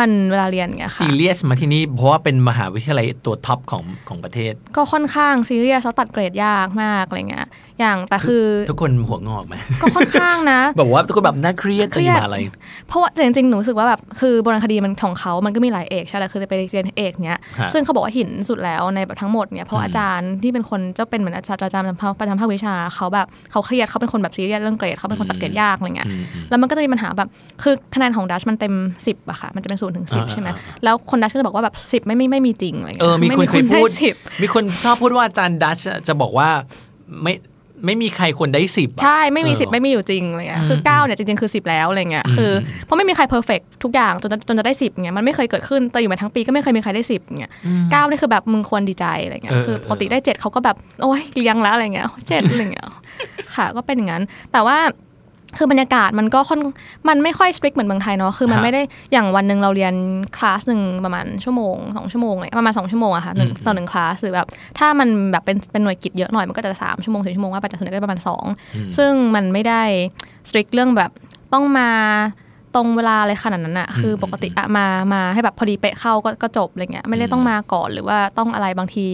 มันเวลาเรียนเงี้ยซีค่ะเรียสมาที่นี่เพราะว่าเป็นมหาวิทยาลัยตัวท็อปของของประเทศ ก็ค่อนข้างซีเรียสแล้วตัดเกรดยากมากอะไรเงี้ย อย่างแต่คือ ทุกคนหัวงอกไหมก็ค่อนข้างนะแบบว่าทุกคนแบบน่าเครียดเครียดกับมหาลัยเพราะว่าจริงๆหนูรู้สึกว่าแบบคือโบราณคดีมันของเขามันก็มีหลายเอกใช่ไหมคือไปเรียนเอกเนี้ยฮะซึ่งเขาบอกว่าหินสุดแล้วในแบบทั้งหมดเนี่ยเพราะอืมอาจารย์ที่เป็นคนเจ้าเป็นเหมือนอาจารย์ประจำภาคประจำภาควิชาเขาแบบเขาเครียดเขาเป็นคนแบบซีเรียสเรื่องเกรดเขาเป็นคนตัดเกรดยากอะไรเงี้ยอืมอืมแล้วมันก็จะมีปัญหาแบบคือคะแนนของดัชมันเต็ม10อะค่ะมันจะเป็นศูนย์ถึงสิบอ่าใช่ไหมอ่าแล้วคนดัชก็จะบอกว่าแบบสิบไม่ไม่ไม่มีจริงอะไรเงี้เอยอมีไคนเคยได้พูดสิบมีคนชอบพูดว่าอาจารย์ดัชจะบอกว่าไม่ ไม่มีใครควรได้สิบอะใช่ไม่มีเออสิบไม่มีอยู่จริงอะไรเงี้ยอืมคือเก้าเนี่ยจริงๆคือสิบแล้วอะไรเงี้ยอืมคือเพราะไม่มีใครเพอร์เฟกทุกอย่างจนจะจนจะได้สิบเงี้ยมันไม่เคยเกิดขึ้นแต่อยู่มาทั้งปีก็ไม่เคยมีใครได้สิบเงี้ยเก้านี่คือแบบมึงควรดีใจอะไรเงี้ยเออคือเออปกติได้เจ็ดเขาก็แบบโอ้ยเลี้ยงแล้วอะไรเงี้ยเจ็ดอะไรเงี้ยค่ะก็เป็นอย่างนั้นแต่ว่า คือบรรยากาศมันก็ค่อนมันไม่ค่อยสตริกเหมือนเมืองไทยเนาะคือมันฮะไม่ได้อย่างวันหนึ่งเราเรียนคลาสหนึ่งประมาณชั่วโมงสองชั่วโมงเลยประมาณสองชั่วโมงอะค่ะหนึ่งอืมต่อหนึ่งคลาสหรือแบบถ้ามันแบบเป็นเป็นหน่วยกิจเยอะหน่อยมันก็จะสามชั่วโมงสี่ชั่วโมงว่าไปแต่ส่วนใหญ่ก็ประมาณสองอืมซึ่งมันไม่ได้สตริกเรื่องแบบต้องมา ตรงเวลาอะไรขนาดนั้นอะคือปกติอะมามาให้แบบพอดีเป๊ะเข้าก็ก็จบอะไรเงี้ยไม่ได้ต้องมาก่อนหรือว่าต้องอะไรบางที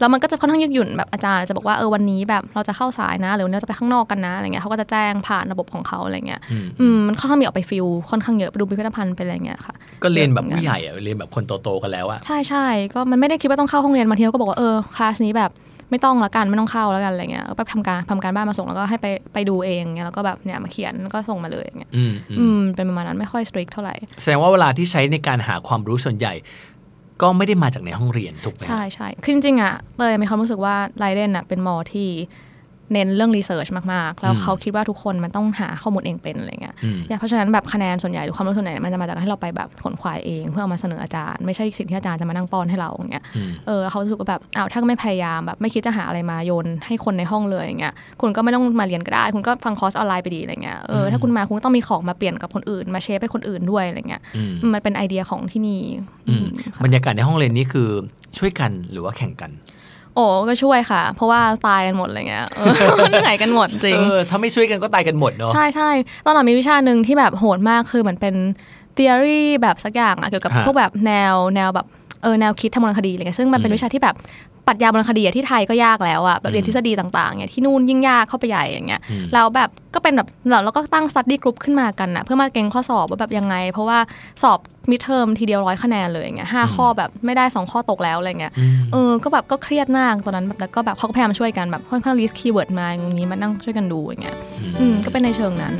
แล้วมันก็จะค่อนข้างยืดหยุ่นแบบอาจารย์จะบอกว่าเออวันนี้แบบเราจะเข้าสายนะ หรือวันนี้เราจะไปข้างนอกกันนะอะไรเงี้ยเขาก็จะแจ้งผ่านระบบของเขาอะไรเงี้ยอืมอืมมันค่อนข้างมีออกไปฟิลค่อนข้างเยอะไปดูพิพิธภัณฑ์ไปอะไรเงี้ยค่ะ ก็เรียนแบบผู้ใหญ่อะเรียนแบบคนโตๆกันแล้วอะใช่ใช่ก็มันไม่ได้คิดว่าต้องเข้าห้องเรียนบางทีเขาก็บอกว่าเออคลาสนี้แบบ ไม่ต้องละกันไม่ต้องเข้าแล้วกันอะไรเงี้ยก็ไปทำการทำการบ้านมาส่งแล้วก็ให้ไปไปดูเองเงี้ยแล้วก็แบบเนี่ยมาเขียนแล้วก็ส่งมาเลยอย่างเงี้ยอืมอืมอืมเป็นประมาณนั้นไม่ค่อยสตริกเท่าไหร่แสดงว่าเวลาที่ใช้ในการหาความรู้ส่วนใหญ่ ก็ไม่ได้มาจากในห้องเรียนถูกไหมฮะใช่ใช่คือจริงๆอะเลยมีความรู้สึกว่าไลเดนอะเป็นมอที่ เน้นเรื่องรีเสิร์ชมากๆ แล้วอืมเขาคิดว่าทุกคนมันต้องหาข้อมูลเองเป็นอะไรเงี้ยอืมเนี่ยเพราะฉะนั้นแบบคะแนนส่วนใหญ่หรือความรู้ส่วนใหญ่มันจะมาจากการให้เราไปแบบขนควายเอง เพื่อเอามาเสนออาจารย์ไม่ใช่สิ่งที่อาจารย์จะมานั่งป้อนให้เราอย่างเงี้ยอืมเออแล้วเขารู้สึกว่าแบบอ้าวถ้าไม่พยายามแบบไม่คิดจะหาอะไรมาโยนให้คนในห้องเลยอย่างเงี้ยคุณก็ไม่ต้องมาเรียนก็ได้ คุณก็ฟังคอร์สออนไลน์ไปดีอะไรเงี้ยเออถ้าคุณมาคุณก็ต้องมีของมาเปลี่ยนกับคนอื่น มาเชฟให้คนอื่นด้วยอะไรเงี้ยอืมมันเป็นไอเดียของที่นี่อืมอืมค่ะบรรยากาศในห้องเรียนนี้คือช่วยกันหรือว่าแข่งกัน โอ้ก็ช่วยค่ะ เพราะว่าตายกันหมดอะไรเงี้ยเออเหนื่อยกันหมดจริงเออถ้าไม่ช่วยกันก็ตายกันหมดเนาะใช่ใช่ตอนหลังมีวิชาหนึ่งที่แบบโหดมากคือเหมือนเป็น theory แบบสักอย่างอะเกี่ยวกับฮะพวกแบบแนวแนวแบบ เออแนวคิดทางวรรณคดีอะไรเงี้ยซึ่งมันเป็นอืมวิชาที่แบบปรัชญาวรรณคดีอะที่ไทยก็ยากแล้วอะแบบเรียนทฤษฎีต่างๆเนี่ยที่นู่นยิ่งยากเข้าไปใหญ่อย่างเงี้ยอืมแล้วแบบก็เป็นแบบเราเราก็ตั้ง study group ขึ้นมากันนะเพื่อมาเก่งข้อสอบว่าแบบยังไง เพราะว่าสอบ midterm ทีเดียวร้อยคะแนนเลยอย่างเงี้ยห้าข้อแบบไม่ได้สองข้อตกแล้วอะไรเงี้ยอืมเออก็แบบก็เครียดมากตอนนั้นแบบแล้วก็แบบเขาก็พยายามช่วยกันแบบค่อนข้าง list keyword มาอย่างนี้มานั่งช่วยกันดูอย่างเงี้ยอืมก็เป็นในเชิงนั้น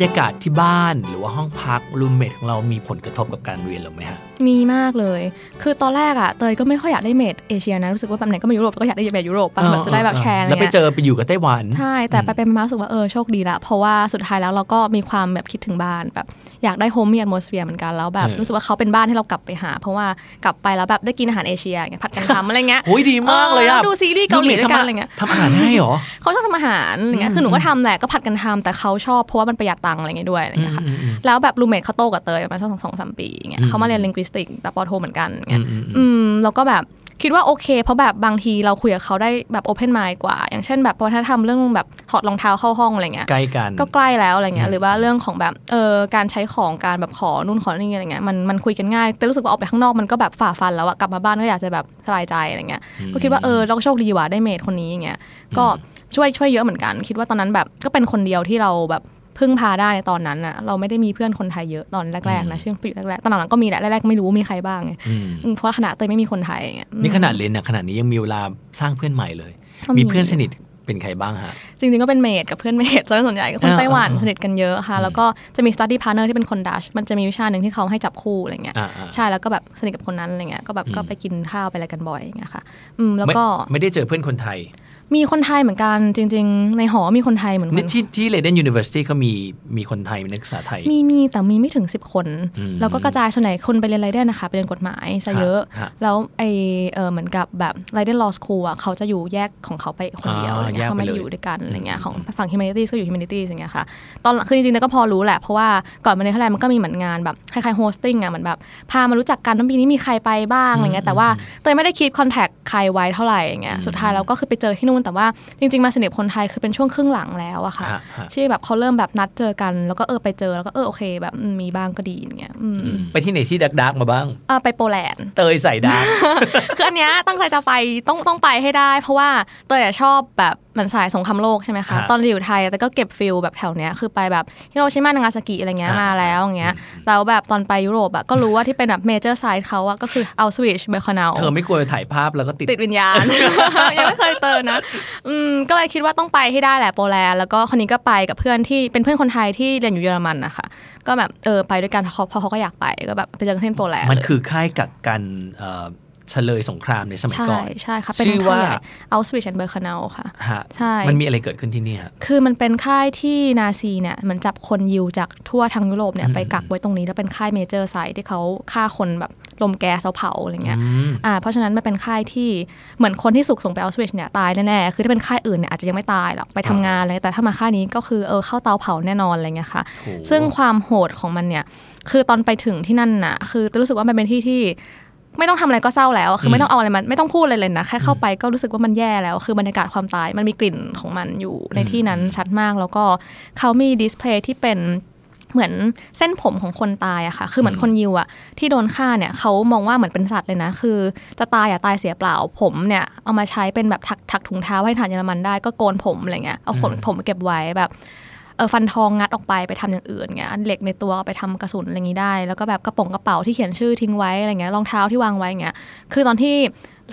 รรยากาศที่บ้านหรือว่าห้องพัก roommate ของเรามีผลกระทบกับการเรียนหรือไหมฮะ มีมากเลย คือตอนแรกอะเตยก็ไม่ค่อยอยากได้ mate เอเชียนะ รู้สึกว่าแบบไหนก็มายุโรปก็อยากได้ mate ยุโรปป่ะแบบจะได้แบบแชร์อะไรแล้วไปเงี้ยเจอไปอยู่กับไต้หวัน ใช่ แต่ไปเป็นมารู้สึกว่าเออโชคดีละ เพราะว่าสุดท้ายแล้วเราก็มีความแบบคิดถึงบ้านแบบอยากได้โฮมมี a อ m o สเฟียเหมือนกันแล้วแบบเออรู้สึกว่าเขาเป็นบ้านที่เรากลับไปหา เพราะว่ากลับไปแล้วแบบได้กินอาหารเอเชียอย่างเงี้ยผลัดกันทำอะไรเงี้ยโอ้ยดีมากเลยเออะอดูซีรีส์เกาหลีด้วยกันอะไรเงี้ยทำอาหารให้เหรอเขาชอบทำอาหารอะไรเงี้ยคือหนูก็ทำแหละก็ผลัดกันทำแต่เขาชอบเพราะว่ามันประหยัดตังค์อะไรเงี้ยด้วยอะไรเงี้ยค่ะอืมอืมอืมแล้วแบบ roommate เขาโตกว่าเตยประมาณสักสองสองสามปีอย่างเงี้ยอืมเขามาเรียน linguistics แต่ปอโทเหมือนกันอย่างเงี้ยอืมอืมอืมแล้วก็แบบคิดว่าโอเค เพราะแบบบางทีเราคุยกับเขาได้แบบโอเพนไมล์กว่า อย่างเช่นแบบวัฒนธรรมเรื่องแบบถอดรองเท้าเข้าห้องอะไรเงี้ยใกล้กันก็ใกล้แล้วอะไรเงี้อืยมหรือว่าเรื่องของแบบเออการใช้ของการแบบขอนู่นขอนี่อะไรเงี้ยมันมันคุยกันง่าย แต่รู้สึกว่าออกไปข้างนอกมันก็แบบฝ่าฟันแล้วอะกลับมาบ้านก็อยากจะแบบสบายใจอะไรเงี้ยก็คิดว่าเออเราก็โชคดีว่ะได้เมดคนนี้อย่างเงี้ยก็ช่วยช่วยเยอะเหมือนกัน คิดว่าตอนนั้นแบบก็เป็นคนเดียวที่เราแบบ พึ่งพาได้ในตอนนั้นอะเราไม่ได้มีเพื่อนคนไทยเยอะตอนแรกๆนะช่วงปีแรกๆตอนหลังๆก็มีแหละแรกๆไม่รู้มีใครบ้างไงอืมอืมเพราะว่าขณะเตยไม่มีคนไทยอย่างเงี้ยอืมนี่ขนาดเรียนหนักขนาดนี้ยังมีเวลาสร้างเพื่อนใหม่เลยก็มีมีเพื่อนสนิทเป็นใครบ้างฮะ จริงๆก็เป็น mate กับเพื่อน mate ซะส่วนใหญ่ก็คนอ่าไต้หวันอ่าสนิทกันเยอะค่ะ แล้วก็จะมี study partner ที่เป็นคนดัตช์มันจะมีวิชาหนึ่งที่เขาให้จับคู่อะไรเงี้ยอ่าอ่าใช่แล้วก็แบบสนิทกับคนนั้นอะไรเงี้ยก็แบบอืมก็ไปกินข้าวไปอะไรกันบ่อยอย่างเงี้ยค่ะอืมแล้วไม่ก็ไม่ได้เจอเพื่อนคนไทย มีคนไทยเหมือนกันจริง ๆ ในหอมีคนไทยเหมือนกันี่นที่ที่ Leiden University ก็มีมีคนไทยมีนักศึกษาไทย มีมีแต่มีไม่ถึง 10 คนอืมแล้วก็กระจายส่วนใหญ่คนไปเรียน Leiden นะคะไปเรียนกฎหมายซะเยอะฮะฮะแล้วไอเออเหมือนกับแบบ Leiden Law School อะเขาจะอยู่แยกของเขาไปคนเดียวอ่าอะไรเงี้ยแยกเขาไปไม่เลยได้อยู่ด้วยกันอะไรเงี้ยของฝั่ง humanities ก็อยู่ humanities อย่างเงี้ยค่ะตอนหลังคือจริงๆเนี่ยก็พอรู้แหละเพราะว่าก่อนมาเรียนเท่าไหร่มันก็มีเหมือนงานแบบคล้ายๆโฮสติ้งอะเหมือนแบบพามารู้จักกันว่าปีนี้มีใครไปบ้างอะไรเงี้ยแต่ว่าเตยไม่ได้คิด contact ใครไว้เท่าไหร่อย่างเงี้ยสุดท้ายเราก็คือไปเจอที่นู่นแต่ว่าจริง ๆ มาสนิทกับคนไทยคือเป็นช่วงครึ่งหลังแล้วอะค่ะฮะฮะที่แบบเขาเริ่มแบบนัดเจอกัน แล้วก็เออไปเจอแล้วก็เออโอเค แบบอืมมีบ้างก็ดีอย่างเงี้ยอืมอืมไปที่ไหนที่ dark dark ๆมาบ้างเออไปโปแลนด์เตยสาย darkคืออันเนี้ยตั้งใจจะไปต้องต้องไปให้ได้ เพราะว่าเตยอะชอบแบบเหมือนสายสงครามโลกใช่ไหมคะฮะตอนอยู่ไทยแต่ก็เก็บ feel แบบแถวเนี้ยคือไปแบบฮิโรชิมานางาซากิอะไรเงี้ยฮะมาแล้วอย่างเงี้ยแล้วแบบตอนไปยุโรปอะก็รู้ว่าที่เป็นแบบ major site เขาอะก็คือ Auschwitz Birkenau เธอไม่กลัวถ่ายภาพแล้วก็ติดติดวิญญาณ ยังไม่เคยเจอนะ อืมก็เลยคิดว่าต้องไปให้ได้แหละโปแลนด์แล้วก็คนนี้ก็ไปกับเพื่อนที่เป็นเพื่อนคนไทยที่เรียนอยู่เยอรมันนะคะก็แบบเออไปด้วยกันเพราะเขาเพราะเขาก็อยากไปก็แบบไปเจอกันที่โปแลนด์มันเลยคือค่ายกักกัน เอ่อเชลยสงครามในสมัยใช่ก่อน ใช่ค่ะเป็นชื่อว่า Auschwitz and Birkenau ค่ะฮะใช่มันมีอะไรเกิดขึ้นที่นี่ฮะคือมันเป็นค่ายที่นาซีเนี่ยเหมือนจับคนยิวจากทั่วทั้งยุโรปเนี่ยไปกักไว้ตรงนี้แล้วเป็นค่าย major site ที่เขาฆ่าคนแบบรมแก๊สเอาเผาอะไรเงี้ยอืมอ่าเพราะฉะนั้นมันเป็นค่ายที่เหมือนคนที่ถูกส่งไป Auschwitz เนี่ยตายแน่ๆคือถ้าเป็นค่ายอื่นเนี่ยอาจจะยังไม่ตายหรอกไปทำงานอะไรแต่ถ้ามาค่ายนี้ก็คือเออเข้าเตาเผาแน่นอนอะไรเงี้ยค่ะโหซึ่งความโหดของมันเนี่ยคือตอนไปถึงที่นั่นน่ะ คือรู้สึกว่ามันเป็นที่ที่ ไม่ต้องทำอะไรก็เศร้าแล้วคือไม่ต้องเอาอะไรมันไม่ต้องพูดอะไรเลยนะแค่เข้าไปก็รู้สึกว่ามันแย่แล้ว คือบรรยากาศความตายมันมีกลิ่นของมันอยู่ในที่นั้นชัดมากแล้วก็เขามี display ที่เป็นเหมือนเส้นผมของคนตายอะค่ะ คือเหมือนคนยิวอะที่โดนฆ่าเนี่ยเขามองว่าเหมือนเป็นสัตว์เลยนะ คือ จะตายอะตายเสียเปล่า ผมเนี่ยเอามาใช้เป็นแบบถักถักถุงเท้าให้ทหารเยอรมันได้ก็โกนผมอะไรเงี้ย เอาขนผมเก็บไว้แบบ เออฟันทองงัดออกไปไปทำอย่างอื่นเงี้ยอันเหล็กในตัวเอาไปทำกระสุนอะไรอย่างนี้ได้ แล้วก็แบบกระป๋องกระเป๋าที่เขียนชื่อทิ้งไว้อะไรเงี้ยรองเท้าที่วางไว้เงี้ยคือตอนที่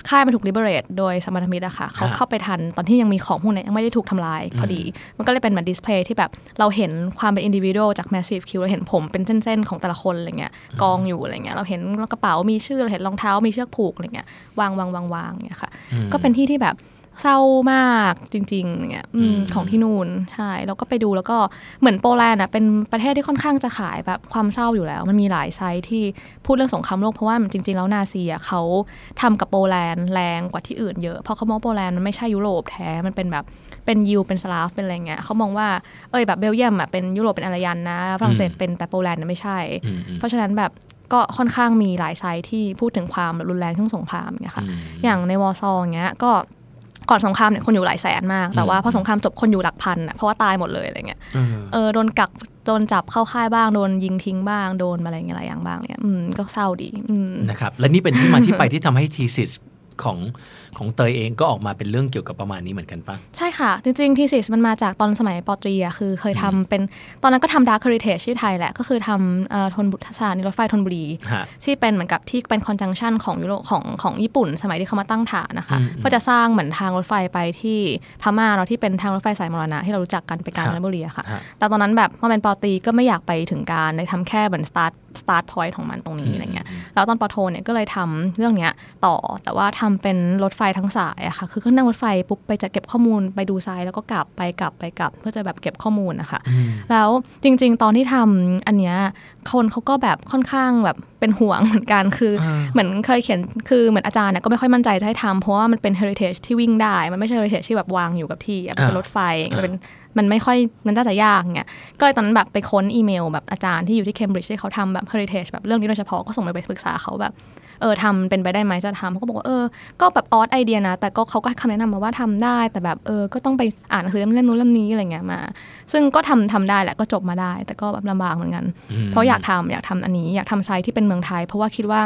ค่ายมันถูก liberate โดยสมรรถมิตรอะค่ะเขาฮะเข้าไปทันตอนที่ยังมีของพวกนี้ยังไม่ได้ถูกทำลายพอดี มันก็เลยเป็นเหมือนดิสเพลย์ที่แบบเราเห็นความเป็น individual จาก massive Q เราเห็นผมเป็นเส้นๆของแต่ละคนอะไรเงี้ยกองอยู่อะไรเงี้ยเราเห็นกระเป๋ามีชื่อเราเห็นรองเท้ามีเชือกผูกอะไรเงี้ยวางวางวางวางเนี่ยค่ะก็เป็นที่ที่แบบ เศร้ามากจริงๆเนี่ยอืมอืมของที่นู่นใช่แล้วก็ไปดูแล้วก็เหมือนโปแลนด์อะเป็นประเทศที่ค่อนข้างจะขายแบบความเศร้าอยู่แล้ว มันมีหลาย site ที่พูดเรื่องสงครามโลกเพราะว่ามันจริง ๆ แล้วนาซีอะเขาทำกับโปแลนด์แรงกว่าที่อื่นเยอะเพราะเขามองว่าโปแลนด์มันไม่ใช่ยุโรปแท้มันเป็นแบบเป็นยิวเป็นสลาฟเป็นอะไรเงี้ยเขามองว่าเอ้ยแบบเบลเยียมอะเป็นยุโรปเป็นอารยันนะฝรั่งเศสเป็นแต่โปแลนด์น่ะไม่ใช่อืมอืมเพราะฉะนั้นแบบก็ค่อนข้างมีหลาย site ที่พูดถึงความรุนแรงช่วงสงครามเนี่ยค่ะอืมอย่างในวอร์ซออย่างเงี้ยก็ ก่อนสงครามเนี่ยคนอยู่หลายแสนมาก แต่ว่าพอสงครามจบคนอยู่หลักพันอะเพราะว่าตายหมดเลยอะไรเงี้ยอืมเออโดนกักโดนจับเข้าค่ายบ้างโดนยิงทิ้งบ้างโดนอะไรเงี้ยหลายอย่างบ้างเนี่ยอืมก็เศร้าดีอืมนะครับและนี่เป็นที่มาที่ไปที่ทำให้ thesis ของของเตยเองก็ออกมาเป็นเรื่องเกี่ยวกับประมาณนี้เหมือนกันปะใช่ค่ะ จริงๆ thesis มันมาจากตอนสมัยปอตรีอะคือเคยทำเป็นตอนนั้นก็ทำดาร์คเ r ริเทชที่ไทยแหละ ก็คือทำเอ่อธนบุรีสถานีรถไฟธนบุรีฮะที่เป็นเหมือนกับที่เป็น conjunction ของยุโรปของของญี่ปุ่น สมัยที่เขามาตั้งฐานนะคะอืมก็จะสร้างเหมือนทางรถไฟไปที่พม่าเนาะที่เป็นทางรถไฟสายมรณะที่เรารู้จักกันไปกาญจนบุรีอะค่ะฮะแต่ตอนนั้นแบบพอเป็นป.ตรีก็ไม่อยากไปถึงกาญฯเลยทำแค่เหมือน start start point ของมันตรงนี้อะไรเงี้ยแล้วตอนป.โทเนี่ยก็เลยทำเรื่องเนี้ยต่อแต่ว่าทำเป็นรถไฟทั้งสายอะค่ะคือก็นั่งรถไฟปุ๊บไปจะเก็บข้อมูลไปดู site แล้วก็กลับไปกลับไปกลับ เพื่อจะแบบเก็บข้อมูลนะคะแล้วจริง ๆ ตอนที่ทำอันเนี้ยคนเขาก็แบบค่อนข้างแบบเป็นห่วงเหมือนกันคืออเหมือนเคยเขียนคือเหมือนอาจารย์เนี่ยก็ไม่ค่อยมั่นใจจะให้ทำเพราะว่ามันเป็น heritage ที่วิ่งได้ มันไม่ใช่ heritage ที่แบบวางอยู่กับที่อะมันเป็นอ่ารถไฟมันเป็นมันไม่ค่อยมันน่าจะยากเงี้ยก็เลยตอนนั้นแบบไปค้นอีเมลแบบอาจารย์ที่อยู่ที่เคมบริดจ์ที่เขาทำแบบ heritage แบบเรื่องนี้โดยเฉพาะก็ส่งไปปรึกษาเขาแบบเออทำเป็นไปได้ไหมจะทำเขาก็บอกว่าเออก็แบบออสไอเดียนะ แต่ก็เขาก็คำแนะนำมาว่าทำได้ แต่แบบเออก็ต้องไปอ่านหนังสือเล่มนู้นเล่มนี้อะไรเงี้ยมา ซึ่งก็ทำทำได้แหละก็จบมาได้ แต่ก็แบบลำบากเหมือนกัน เพราะอยากทำอยากทำอันนี้ อยากทำ site ที่เป็นเมืองไทย เพราะว่าคิดว่า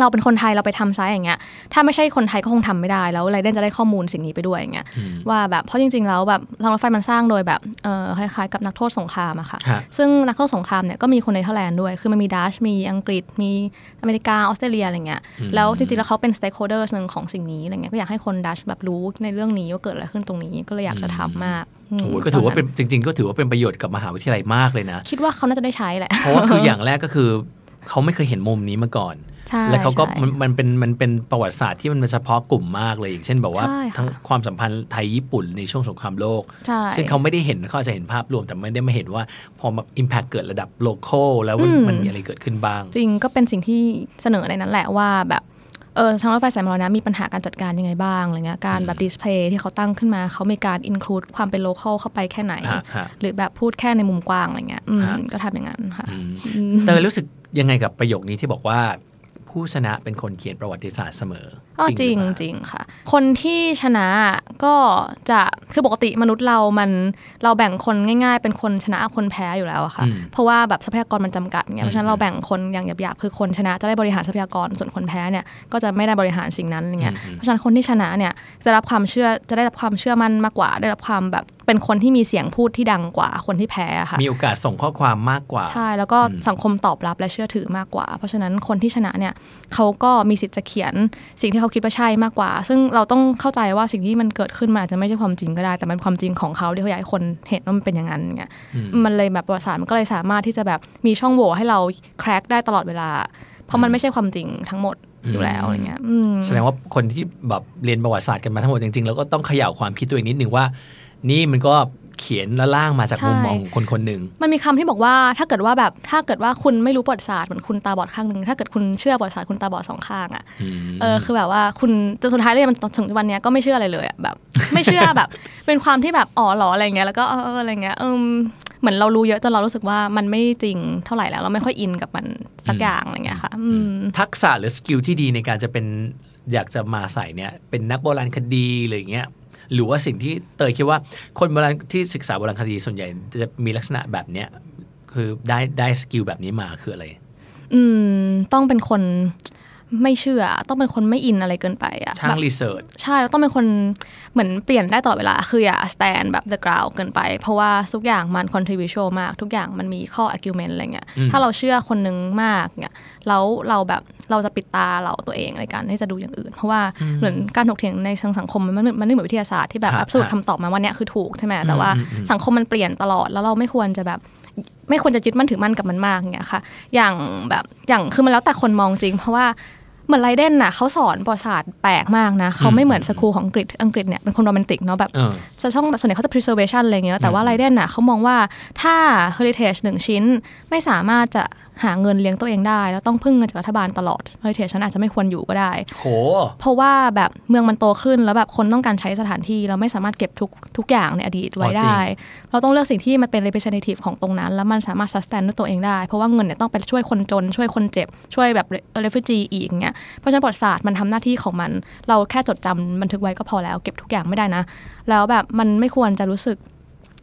เราเป็นคนไทยเราไปทำ site อย่างเงี้ย ถ้าไม่ใช่คนไทยก็คงทำไม่ได้แล้ว Leiden จะได้ข้อมูลสิ่งนี้ไปด้วยอย่างเงี้ยว่าแบบเพราะจริงๆแล้วแบบทางรถไฟมันสร้างโดยแบบเออคล้ายๆกับนักโทษสงครามอะค่ะฮะซึ่งนักโทษสงครามเนี่ยก็มีคนในเนเธอร์แลนด์ด้วย คือมันมีดัตช์มีอังกฤษมีอเมริกาออสเตรเลียอะไรเงี้ยแล้วจริงๆแล้วเขาเป็น stakeholders หนึ่งของสิ่งนี้อะไรเงี้ยก็อยากให้คนดัตช์แบบรู้ในเรื่องนี้ว่าเกิดอะไรขึ้นตรงนี้ก็เลยอยากจะทำมากอืมโอ้ยก็ถือว่าเป็นจริง ๆ ก็ถือว่าเป็นประโยชน์กับมหาวิทยาลัยมากเลยนะ คิดว่าเขาน่าจะได้ใช้แหละเพราะว่าคืออย่างแรกก็คือเขาไม่เคยเห็นมุมนี้มาก่อนใช่แล้วเขาก็ใช่มันมันเป็นมันเป็นประวัติศาสตร์ที่มันเป็นเฉพาะกลุ่มมากเลยอย่างเช่นแบบว่าใช่ค่ะทั้งความสัมพันธ์ไทยญี่ปุ่นในช่วงสงครามโลกใช่ซึ่งเขาไม่ได้เห็นเขาอาจจะเห็นภาพรวมแต่ไม่ได้มาเห็นว่าพอมา impact เกิดระดับ local แล้วมันอืมมันมีอะไรเกิดขึ้นบ้าง จริงก็เป็นสิ่งที่เสนอในนั้นแหละว่าแบบเออทางรถไฟสายมรณะมีปัญหาการจัดการยังไงบ้างอะไรเงี้ยการแบบ display ที่เขาตั้งขึ้นมาเขามีการ include ความเป็น local เข้าไปแค่ไหนฮะฮะหรือแบบพูดแค่ในมุมกว้างอะไรเงี้ยอืมฮะก็ทำอย่างนั้นค่ะอืมเตยรู้สึกยังไงกับประโยคนี้ที่บอกว่า ผู้ชนะเป็นคนเขียนประวัติศาสตร์เสมออ๋อจริงหอเปล่าจริงค่ะ คนที่ชนะก็จะคือปกติมนุษย์เรามันเราแบ่งคนง่าย ๆ เป็นคนชนะกับคนแพ้อยู่แล้วอะค่ะอืมเพราะว่าแบบทรัพยากรมันจำกัดเนี่ยเพราะฉะนั้นอืมเราแบ่งคนอย่างหยาบๆคือคนชนะจะได้บริหารทรัพยากรส่วนคนแพ้เนี่ยก็จะไม่ได้บริหารสิ่งนั้นอะไรเงี้ยอืมเพราะฉะนั้นคนที่ชนะเนี่ยจะรับความเชื่อจะได้รับความเชื่อมั่นมากกว่าได้รับความแบบ เป็นคนที่มีเสียงพูดที่ดังกว่าคนที่แพ้อะค่ะมีโอกาสส่งข้อความมากกว่า ใช่แล้วก็สังคมตอบรับและเชื่อถือมากกว่า เพราะฉะนั้นคนที่ชนะเนี่ยเขาก็มีสิทธิ์จะเขียนสิ่งที่เขาคิดว่าใช่มากกว่า ซึ่งเราต้องเข้าใจว่าสิ่งที่มันเกิดขึ้นมันอาจจะไม่ใช่ความจริงก็ได้ แต่มันเป็นความจริงของเขาที่เขาอยากให้คนเห็นว่ามันเป็นอย่างนั้นเงี้ยมันเลยแบบประวัติศาสตร์มันก็เลยสามารถที่จะแบบมีช่องโหว่ให้เราแคร็กได้ตลอดเวลา เพราะมันไม่ใช่ความจริงทั้งหมดอยู่แล้วอะไรเงี้ยอืมแสดงว่าคนที่แบบเรียนประวัติศาสตร์กันมาทั้งหมดจริงๆแล้วก็ต้องเขย่าความคิดตัวเองนิดนึงว่า นี่มันก็เขียนและล่างมาจากใช่มุมมองของคนคนหนึ่งมันมีคำที่บอกว่าถ้าเกิดว่าแบบถ้าเกิดว่าคุณไม่รู้ประวัติศาสตร์เหมือนคุณตาบอดข้างหนึ่งถ้าเกิดคุณเชื่อประวัติศาสตร์คุณตาบอดสองข้างอะเออคือแบบว่าคุณจนสุดท้ายเลยมันถึงวันเนี้ยก็ไม่เชื่ออะไรเลยอะแบบ ไม่เชื่อแบบ เป็นความที่แบบอ๋อเหรออะไรเงี้ยแล้วก็เออเอออะไรเงี้ยเอมเหมือนเรารู้เยอะจนเรารู้สึกว่ามันไม่จริงเท่าไหร่แล้ว เราไม่ค่อยอินกับมันสักอย่างอะไรเงี้ยค่ะอืมทักษะหรือสกิลที่ดีในการจะเป็นอยากจะมาใส่เนี่ยเป็นนักโบราณคดีอะไรอย่างเงี้ย หรือว่าสิ่งที่เตยคิดว่าคนโบราณที่ศึกษาโบราณคดีส่วนใหญ่จะมีลักษณะแบบเนี้ยคือได้ได้ skill แบบนี้มาคืออะไร อืม ต้องเป็นคน ไม่เชื่อ ต้องเป็นคนไม่อินอะไรเกินไปอะช่างแบบ research ใช่แล้วต้องเป็นคนเหมือนเปลี่ยนได้ตลอดเวลา คืออย่า stand แบบ the ground เกินไป เพราะว่าทุกอย่างมัน controversial มาก ทุกอย่างมันมีข้อ argument อะไรเงี้ยอืมถ้าเราเชื่อคนนึงมากเนี่ยแล้วเราแบบเราจะปิดตาเราตัวเองในการที่จะดูอย่างอื่น เพราะว่าเหมือนการถกเถียงในเชิงสังคมมันมันมันไม่เหมือนวิทยาศาสตร์ที่แบบฮะ absolute ฮะคำตอบมาว่าเนี้ยคือถูกใช่ไหมแต่ว่าอืมอืมอืมสังคมมันเปลี่ยนตลอดแล้วเราไม่ควรจะแบบไม่ควรจะยึดมั่นถือมั่นกับมันมากอย่างเงี้ยค่ะ อย่างแบบอย่างคือมันแล้วแต่คนมองจริง เพราะว่า เหมือนไรเดนน่ะเขาสอนประวัติศาสตร์แปลกมากนะเขาไม่เหมือนสคูลของอังกฤษอังกฤษเนี่ยเป็นคนโรแมนติกเนาะแบบเออจะช่องแบบส่วนใหญ่เขาจะ preservation อะไรเงี้ยแต่ว่าอืมไรเดนน่ะเขามองว่าถ้า heritage หนึ่งชิ้นไม่สามารถจะหาเงินเลี้ยงตัวเองได้ แล้วต้องพึ่งเงินจากรัฐบาลตลอด heritage นั้นอาจจะไม่ควรอยู่ก็ได้โหเพราะว่าแบบเมืองมันโตขึ้นแล้วแบบคนต้องการใช้สถานที่เราไม่สามารถเก็บทุกทุกอย่างในอดีตไว้อ๋อจริงได้ เราต้องเลือกสิ่งที่มันเป็น representative ของตรงนั้น แล้วมันสามารถ sustain ด้วยตัวเองได้ เพราะว่าเงินเนี่ยต้องไปช่วยคนจน ช่วยคนเจ็บ ช่วยแบบ refugee อีกอย่างเงี้ยเพราะฉะนั้นประวัติศาสตร์มันทำหน้าที่ของมัน เราแค่จดจำบันทึกไว้ก็พอแล้ว เก็บทุกอย่างไม่ได้นะ แล้วแบบมันไม่ควรจะรู้สึก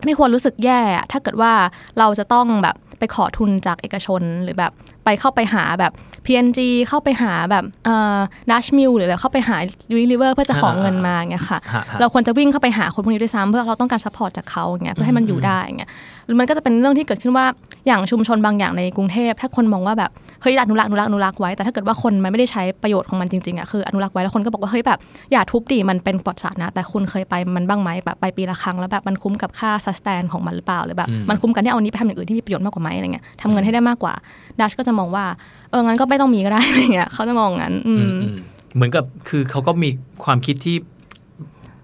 ไม่ควรรู้สึกแย่ ถ้าเกิดว่าเราจะต้องแบบไปขอทุนจากเอกชนหรือแบบ ไปเข้าไปหาแบบ P&G เข้าไปหาแบบเอ่อ Dutch Mill หรืออะไรเข้าไปหา Unilever เพื่อจะขอเงินมาอย่างเงี้ยค่ะฮะฮะเราควรจะวิ่งเข้าไปหาคนพวกนี้ด้วยซ้ำเพื่อเราต้องการ support จากเขาอย่างเงี้ยเพื่อให้มันอยู่ได้อย่างเงี้ยหรือมันก็จะเป็นเรื่องที่เกิดขึ้นว่าอย่างชุมชนบางอย่างในกรุงเทพถ้าคนมองว่าแบบเฮ้ยอนุรักษ์อนุรักษ์อนุรักษ์ไว้แต่ถ้าเกิดว่าคนมันไม่ได้ใช้ประโยชน์ของมันจริงๆอะคืออนุรักษ์ไว้แล้วคนก็บอกว่าเฮ้ยแบบอย่าทุบดิมันเป็นประวัติศาสตร์นะแต่คุณเคยไปมันบ้างไหมแบบไปปีละครั้งแล้วแบบมันคุ้มกับค่า sustain ของมันหรือเปล่าหรือแบบอืมมันคุ้มกันที่เอาอันนี้ไปทำอย่างอื่นที่มีประโยชน์มากกว่าไหมอะไรเงี้ยทำเงินให้ได้มากกว่าดัตช์ก็จะมองว่า เอองั้นก็ไม่ต้องมีก็ได้อะไรเงี้ยเขาจะมองงั้นอือืมมอืมเหมือนกับคือเขาก็มีความคิดที่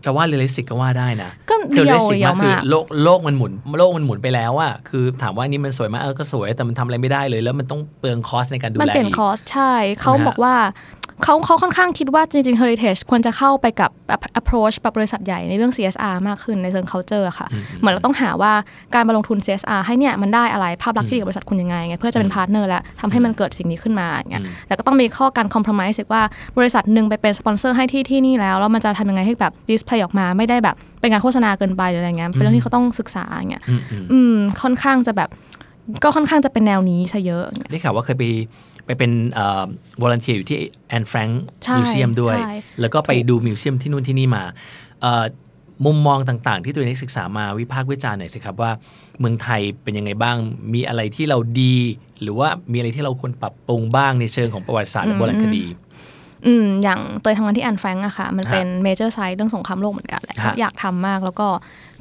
จะว่า realistic ก็ว่าได้นะก็คือเรียว realistic เรียวคือมากโลกโลกมันหมุนโลกมันหมุนไปแล้วอะคือถามว่านี่มันสวยไหมากเออก็สวยแต่มันทำอะไรไม่ได้เลย แล้วมันต้องเปลือง cost ในการดูมันแลเปลี่ยนอีกคอร์สใช่เขาใช่ไหมฮะบอกว่า เขาเขาค่อนข้างคิดว่าจริงๆ heritage ควรจะเข้าไปกับแบบ approach แบบบริษัทใหญ่ในเรื่อง CSR มากขึ้นในเชิง culture อะค่ะ เหมือนเราต้องหาว่าการมาลงทุน CSR ให้เนี่ยมันได้อะไรภาพลักษณ์ที่ดีกับบริษัทคุณยังไงไงเพื่อจะเป็น partner และทำให้มันเกิดสิ่งนี้ขึ้นมาอย่างเงี้ยอืมแต่ก็ต้องมีข้อการ compromise อีกว่าบริษัทหนึ่งไปเป็นสปอนเซอร์ให้ที่ที่นี่แล้วแล้วมันจะทำยังไงให้แบบ display ออกมาไม่ได้แบบเป็นการโฆษณาเกินไปหรืออะไรเงี้ยเป็นเรื่องที่เขาต้องศึกษาอย่างเงี้ยอืมอืมอืมค่อนข้างจะแบบก็ค่อนข้างจะเป็นแนวนี้ซะเยอะได้ข่าวว่าเคยไป ไปเป็นเอ่อ volunteer อยู่ที่แอนแฟรงค์ใช่ museum ด้วยใช่แล้วก็ไปดู museum ที่นู่นที่นี่มาเอ่อมุมมองต่างๆ ที่ตัวเองได้ศึกษามาวิพากษ์วิจารณ์หน่อยสิครับว่าเมืองไทยเป็นยังไงบ้าง มีอะไรที่เราดี หรือว่ามีอะไรที่เราควรปรับปรุงบ้างในเชิงของประวัติศาสตร์และโบราณคดีอืมอย่างเตยทำงานที่แอนแฟรงก์อะค่ะ มันฮะเป็น major site เรื่องสงครามโลกเหมือนกันแหละฮะอยากทำมากแล้วก็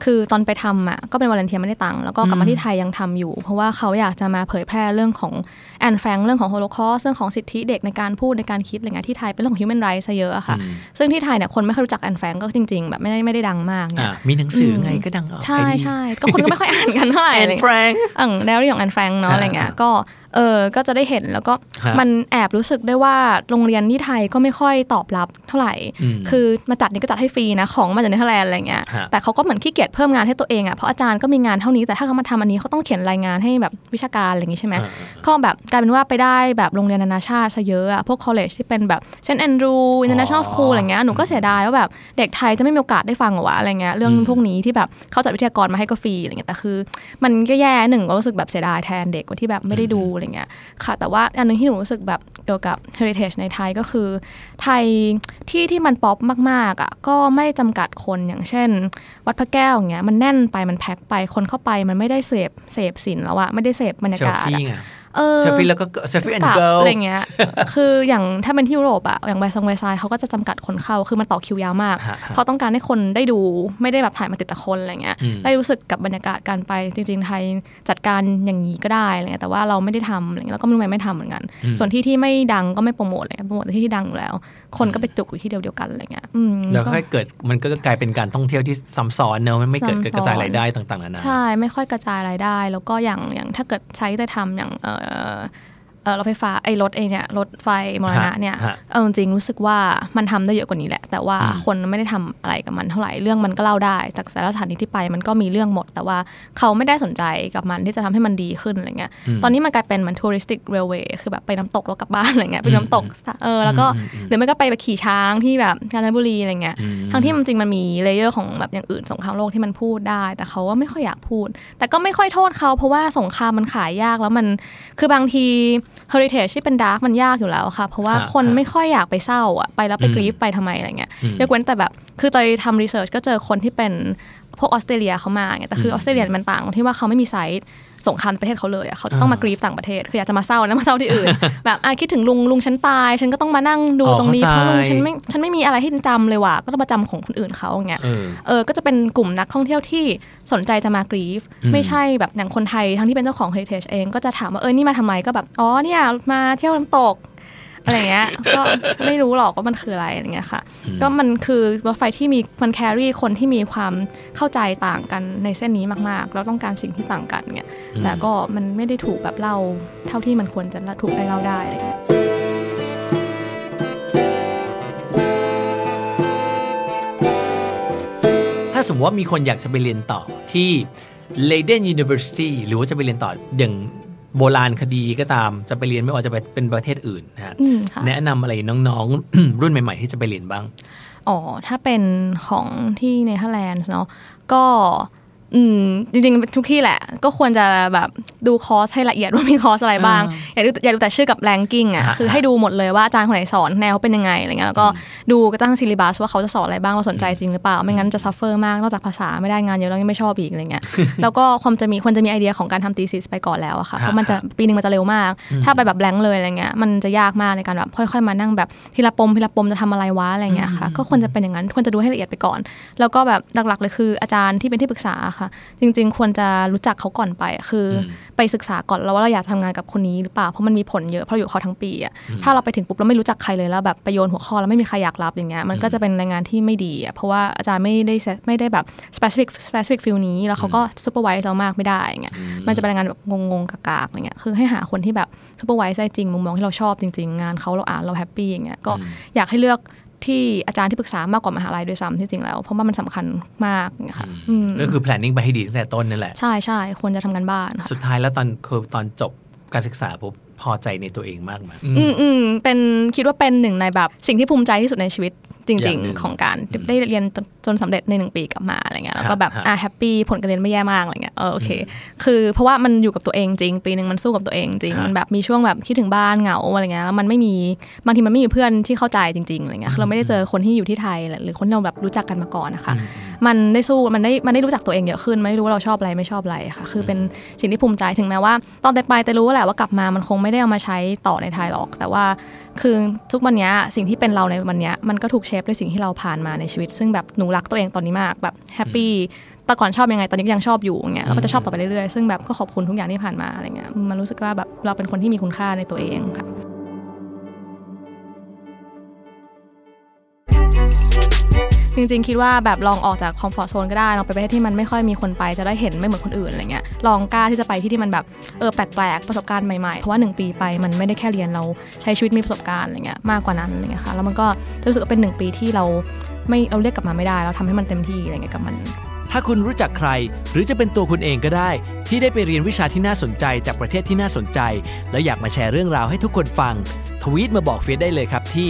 คือตอนไปทำอะก็เป็น volunteer ไม่ได้ตังค์แล้วก็กลับมาที่ไทยยังทำอยู่ เพราะว่าเขาอยากจะมาเผยแพร่เรื่องของแอนแฟรงก์เรื่องของโฮโลคอสเรื่องของสิทธิเด็กในการพูดในการคิดอะไรเงี้ยที่ไทยเป็นเรื่องของ human rights ซะเยอะอะค่ะอืมซึ่งที่ไทยเนี่ยคนไม่ค่อยรู้จักแอนแฟรงก์ก็จริง ๆ แบบไม่ได้ไม่ได้ดังมากเนี่อ่ายมีหนังสือไงอืมก็ดังออกใช่ใช่ก็คนก็ไม่ค่อยอ่านกันเท่าไหร่แออะไรนเงี้ยแฟรงค์อ่งไดอารี่ของแอนแฟรงค์เนาะอ่าอะไรเงี้ยก็เออ ก็จะได้เห็นแล้วก็ฮะมันแอบรู้สึกได้ว่าโรงเรียนที่ไทยก็ไม่ค่อยตอบรับเท่าไหร่อืมคือมาจัดนี่ก็จัดให้ฟรีนะของมาจากเนเธอร์แลนด์อะไรเงี้ยฮะแต่เขาก็เหมือนขี้เกียจเพิ่มงานให้ตัวเองอะเพราะอาจารย์ก็มีงานเท่านี้แต่ถ้าเขามาทำอันนี้เขาต้องเขียนรายงานให้แบบวิชาการอะไรอย่างงี้ใช่ไหมอ่าก็แบบกลายเป็นว่าไปได้แบบโรงเรียนนานาชาติซะเยอะอะพวก college ที่เป็นแบบ St. Andrews International School อะไรเงี้ยหนูก็เสียดายว่าแบบเด็กไทยจะไม่มีโอกาสได้ฟังเหรอวะอะไรเงี้ยเรื่องอืมพวกนี้ที่แบบเขาจัดวิทยากรมาให้ก็ฟรีอะไรเงี้ยแต่คือ มันก็แย่หนึ่งก็รู้สึกแบบเสียดายแทนเด็กกว่าที่แบบไม่ได้ดูอะไรเงี้ยค่ะแต่ว่าอันหนึงที่หนูรู้สึกแบบเกี่ยวกับ heritage ในไทยก็คือ ไทยที่ที่มันป๊อปมากๆอะก็ไม่จำกัดคนอย่างเช่น วัดพระแก้วอย่างเงี้ยมันแน่นไปมันแพ็คไปคนเข้าไปมันไม่ได้เสพเสพสินแล้วอะไม่ได้เสพบรรยากาศอะ เออเซลฟี่แล้วก็เซลฟี่แอนกด์ลับเกิลอะไรเงี้ย คืออย่างถ้าเป็นที่ยุโรปอะอย่างไวซงไวไซเขาก็จะจำกัดคนเข้า คือมันต่อคิวยาวมากฮะฮะเพราะต้องการให้คนได้ดูไม่ได้แบบถ่ายมาติดแต่คนอะไรเงี้ยอืมได้รู้สึกกับบรรยากาศการไปจริง ๆ ไทยจัดการอย่างนี้ก็ได้อะไรเงี้ย แต่ว่าเราไม่ได้ทำอะไรเงี้ยแล้วก็ไม่รู้ทำไมไม่ทำเหมือนกัน ส่วนที่ที่ไม่ดังก็ไม่โปรโมทอะไรเงี้ยโปรโมทแต่ที่ที่ดังอยู่แล้ว คนก็ไปจุกอยู่ที่เดียวเดียวกันอะไรเงี้ยอืมแล้วก็ค่อยเกิดมันก็กลายเป็นการท่องเที่ยวที่ซ้ำซ้อนเนอะมันไม่เกิดซ้ำซ้อนกระจายรายได้ต่างๆนานา ใช่ ไม่ค่อยกระจายรายได้ แล้วก็อย่างอย่างถ้าเกิดใช้แต่ทำอย่างเออ เออรถไฟฟ้าไอ้รถไอ้เนี่ยรถไฟมรณะเนี่ยฮะเอาจริงๆรู้สึกว่ามันทำได้เยอะกว่านี้แหละ แต่ว่าอืมคนไม่ได้ทำอะไรกับมันเท่าไหร่เรื่องมันก็เล่าได้จากแต่ละสถานีที่ไปมันก็มีเรื่องหมด แต่ว่าเขาไม่ได้สนใจกับมันที่จะทำให้มันดีขึ้นอะไรเงี้ยอืมตอนนี้มันกลายเป็นเหมือน touristic railway คือแบบไปน้ำตกแล้วกลับบ้านอะไรเงี้ยไปน้ำตกเออแล้วก็อืมอืมหรือไม่ก็ไปแบบขี่ช้างที่แบบกาญจนบุรีอะไรเงี้ยอืมทั้งที่มันจริงมันมี layer ของแบบอย่างอื่นสงครามโลกที่มันพูดได้ แต่เขาก็ไม่ค่อยอยากพูด แต่ก็ไม่ค่อยโทษเขาเพราะว่าสงครามมันขายยากแล้วมันคือบางที heritage ที่เป็น dark มันยากอยู่แล้วค่ะ เพราะว่าฮะคนฮะไม่ค่อยอยากไปเศร้าอะไปแล้วไปอืม grieve ไปทำไมอะไรเงี้ยอืมยกเว้นแต่แบบ คือตอนทำรีเสิร์ชก็เจอคนที่เป็น พวกออสเตรเลียเขามาไงแต่คืออมอสเตรเลียมันต่างตรงที่ว่าเขาไม่มีไซต์สงครามในประเทศเขาเลยอะเขาจะต้องมาอ่ากรีฟต่างประเทศคืออยากจะมาเศร้าแล้วมาเศร้าที่อื่น แบบอะคิดถึงลุงลุงฉันตาย ฉันก็ต้องมานั่งดูอ๋อตรงนี้เพเข้าราะใจลุงฉันไม่ฉันไม่มีอะไรให้จำเลยว่ะก็ต้องมาจำของคนอื่นเขาอย่างเงี้ยเออเออก็จะเป็นกลุ่มนักท่องเที่ยวที่สนใจจะมากรีฟอืมไม่ใช่แบบอย่างคนไทยทั้งที่เป็นเจ้าของ Heritage เองก็จะถามว่าเออนี่มาทำไมก็แบบอ๋อเนี่ยมาเที่ยวน้ำตก อะไรเงี้ยก็ไม่รู้หรอกว่ามันคืออะไรอะไรเงี้ยค่ะ ก็มันคือรถไฟที่มีมันแครี่คนที่มีความเข้าใจต่างกันในเส้นนี้มากๆ แล้วต้องการสิ่งที่ต่างกันเงี้ยแต่ก็มันไม่ได้ถูกแบบเล่าเท่าที่มันควรจะถูกได้เล่าได้อะไรเงี้ยถ้าสมมติว่ามีคนอยากจะไปเรียนต่อที่ Leiden University หรือว่าจะไปเรียนต่ออย่าง โบราณคดีก็ตามจะไปเรียนไม่ว่าจะไปเป็นประเทศอื่นนะฮะอืมค่ะแนะนำอะไรน้องๆ รุ่นใหม่ ๆ ที่จะไปเรียนบ้าง อ๋อ ถ้าเป็นของที่เนเธอร์แลนด์เนาะก็ อืมจริงๆ ทุกที่แหละ ก็ควรจะแบบดูคอร์สให้ละเอียดว่ามีคอร์สอะไรบ้าง อย่าดูอย่าดูแต่ชื่อกับ ranking อะฮะคือให้ดูหมดเลยว่าอาจารย์คนไหนสอนแนวเป็นยังไงอะไรเงี้ยแล้วก็ดูกระทั่ง syllabus ว่าเขาจะสอนอะไรบ้างเราสนใจจริงหรือเปล่า ไม่งั้นจะ suffer มากนอกจากภาษาไม่ได้งานเยอะแล้วยังไม่ชอบอีกอะไรเงี้ยแล้วก็ความจะมีควรจะมีไอเดียของการทำตีซิสไปก่อนแล้วอะค่ะเพราะมันจะปีหนึ่งมันจะเร็วมาก ถ้าไปแบบแบงค์เลยอะไรเงี้ยมันจะยากมากในการแบบค่อยๆมานั่งแบบทีละปมทีละปมจะทำอะไรวะอะไรเงี้ยค่ะก็ควรจะเป็นอย่างนั้นควรจะดูให้ละเอียดไปก่อน แล้วก็แบบหลักๆเลยคืออาจารย์ที่เป็นที่ปรึกษาค่ะจริง ๆ ควรจะรู้จักเขาก่อนไปอะคืออไปศึกษาก่อนแล้วว่าเราอยากทำงานกับคนนี้หรือเปล่าเพราะมันมีผลเยอะเพราะเราอยู่กับเขาทั้งปีอะถ้าเราไปถึงปุ๊บเราไม่รู้จักใครเลยแล้วแบบไปโยนหัวข้อแล้วไม่มีใครอยากรับอย่างเงี้ยมันก็จะเป็นรายงานที่ไม่ดีอะเพราะว่าอาจารย์ไม่ได้ set- ไม่ได้แบบ specific specific field นี้แล้วเขาก็ supervise เรามากไม่ได้อย่างเงี้ยมันจะเป็นรายงานแบบงงๆกากๆอะไรเงี้ยคือให้หาคนที่แบบ supervise ได้จริงมุมมองที่เราชอบจริง ๆ งานเขาเราอ่านเราแฮปปี้อย่างเงี้ยก็อยากให้เลือก ที่อาจารย์ที่ปรึกษามากกว่ามหาลัยด้วยซ้ำที่จริงแล้ว เพราะว่ามันสำคัญมากอย่างเงี้ยค่ะอืมก็คือ planning ไปให้ดีตั้งแต่ต้นนั่นแหละ ใช่ใช่ควรจะทำกันบ้านค่ะสุดท้ายแล้วตอนคือตอนจบการศึกษาปุ๊บ พอใจในตัวเองมากไหมอืมอืมเป็นคิดว่าเป็นหนึ่งในแบบสิ่งที่ภูมิใจที่สุดในชีวิตจอริย่างงหนึ่งๆ ของการได้เรียนจนจนสำเร็จในหนึ่งปีกลับมาอะไรเงี้ยแล้วก็แบบฮะอะแฮปปี้ผลการเรียนไม่แย่มากอะไรเงี้ยเออโอเค คือเพราะว่ามันอยู่กับตัวเองจริง ปีหนึ่งมันสู้กับตัวเองจริงฮะมันแบบมีช่วงแบบคิดถึงบ้านเหงาอะไรเงี้ยแล้วมันไม่มีบางทีมันไม่มีเพื่อนที่เข้าใจจริงๆอะไรเงี้ยคือเราไม่ได้เจอคนที่อยู่ที่ไทยหรือคนที่เราแบบรู้จักกันมาก่อนนะคะมันได้สู้มันได้มันได้รู้จักตัวเองเยอะขึ้นมันได้รู้ว่าเราชอบอะไรไม่ชอบอะไรค่ะ คือเป็นสิ่งที่ภูมิใจถึงแม้ว่า ตอนแต่ไปแต่รู้แหละว่ากลับมามันคงไม่ได้เอามาใช้ต่อในไทยหรอก แต่ว่าคือทุกวันนี้สิ่งที่เป็นเราในวันนี้มันก็ถูก shape ด้วยสิ่งที่เราผ่านมาในชีวิต ซึ่งแบบหนูรักตัวเองตอนนี้มากแบบ happy แต่ก่อนชอบยังไงตอนนี้ยังชอบอยู่เงี้ยแล้วก็จะชอบต่อไปเรื่อยๆซึ่งแบบก็ขอบคุณทุกอย่างที่ผ่านมาอะไรเงี้ยมันรู้สึกว่าแบบเราเป็นคนที่มีคุณค่าในตัวเองค่ะ จริง ๆ คิดว่าแบบลองออกจาก comfort zone ก็ได้ลองไปประเทศที่มันไม่ค่อยมีคนไปจะได้เห็นไม่เหมือนคนอื่นอะไรเงี้ยลองกล้าที่จะไปที่ที่มันแบบเออแปลกๆประสบการณ์ใหม่ๆเพราะว่าหนึ่งปีไปมันไม่ได้แค่เรียนเราใช้ชีวิตมีประสบการณ์อะไรเงี้ยมากกว่านั้นอะไรเงี้ยค่ะแล้วมันก็รู้สึกว่าเป็นหนึ่งปีที่เราไม่เราเรียกกลับมาไม่ได้เราทำให้มันเต็มที่อะไรเงี้ยกับมัน ถ้าคุณรู้จักใคร หรือจะเป็นตัวคุณเองก็ได้ ที่ได้ไปเรียนวิชาที่น่าสนใจจากประเทศที่น่าสนใจ แล้วอยากมาแชร์เรื่องราวให้ทุกคนฟัง ทวีตมาบอกเฟียสได้เลยครับที่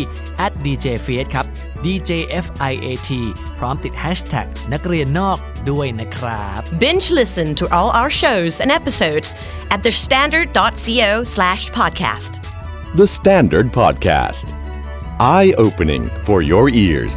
@djfiat ครับ djfiat พร้อมติด hashtag นักเรียนนอกด้วยนะครับ Binge listen to all our shows and episodes at thestandard.co slash podcast. The Standard Podcast. Eye opening for your ears.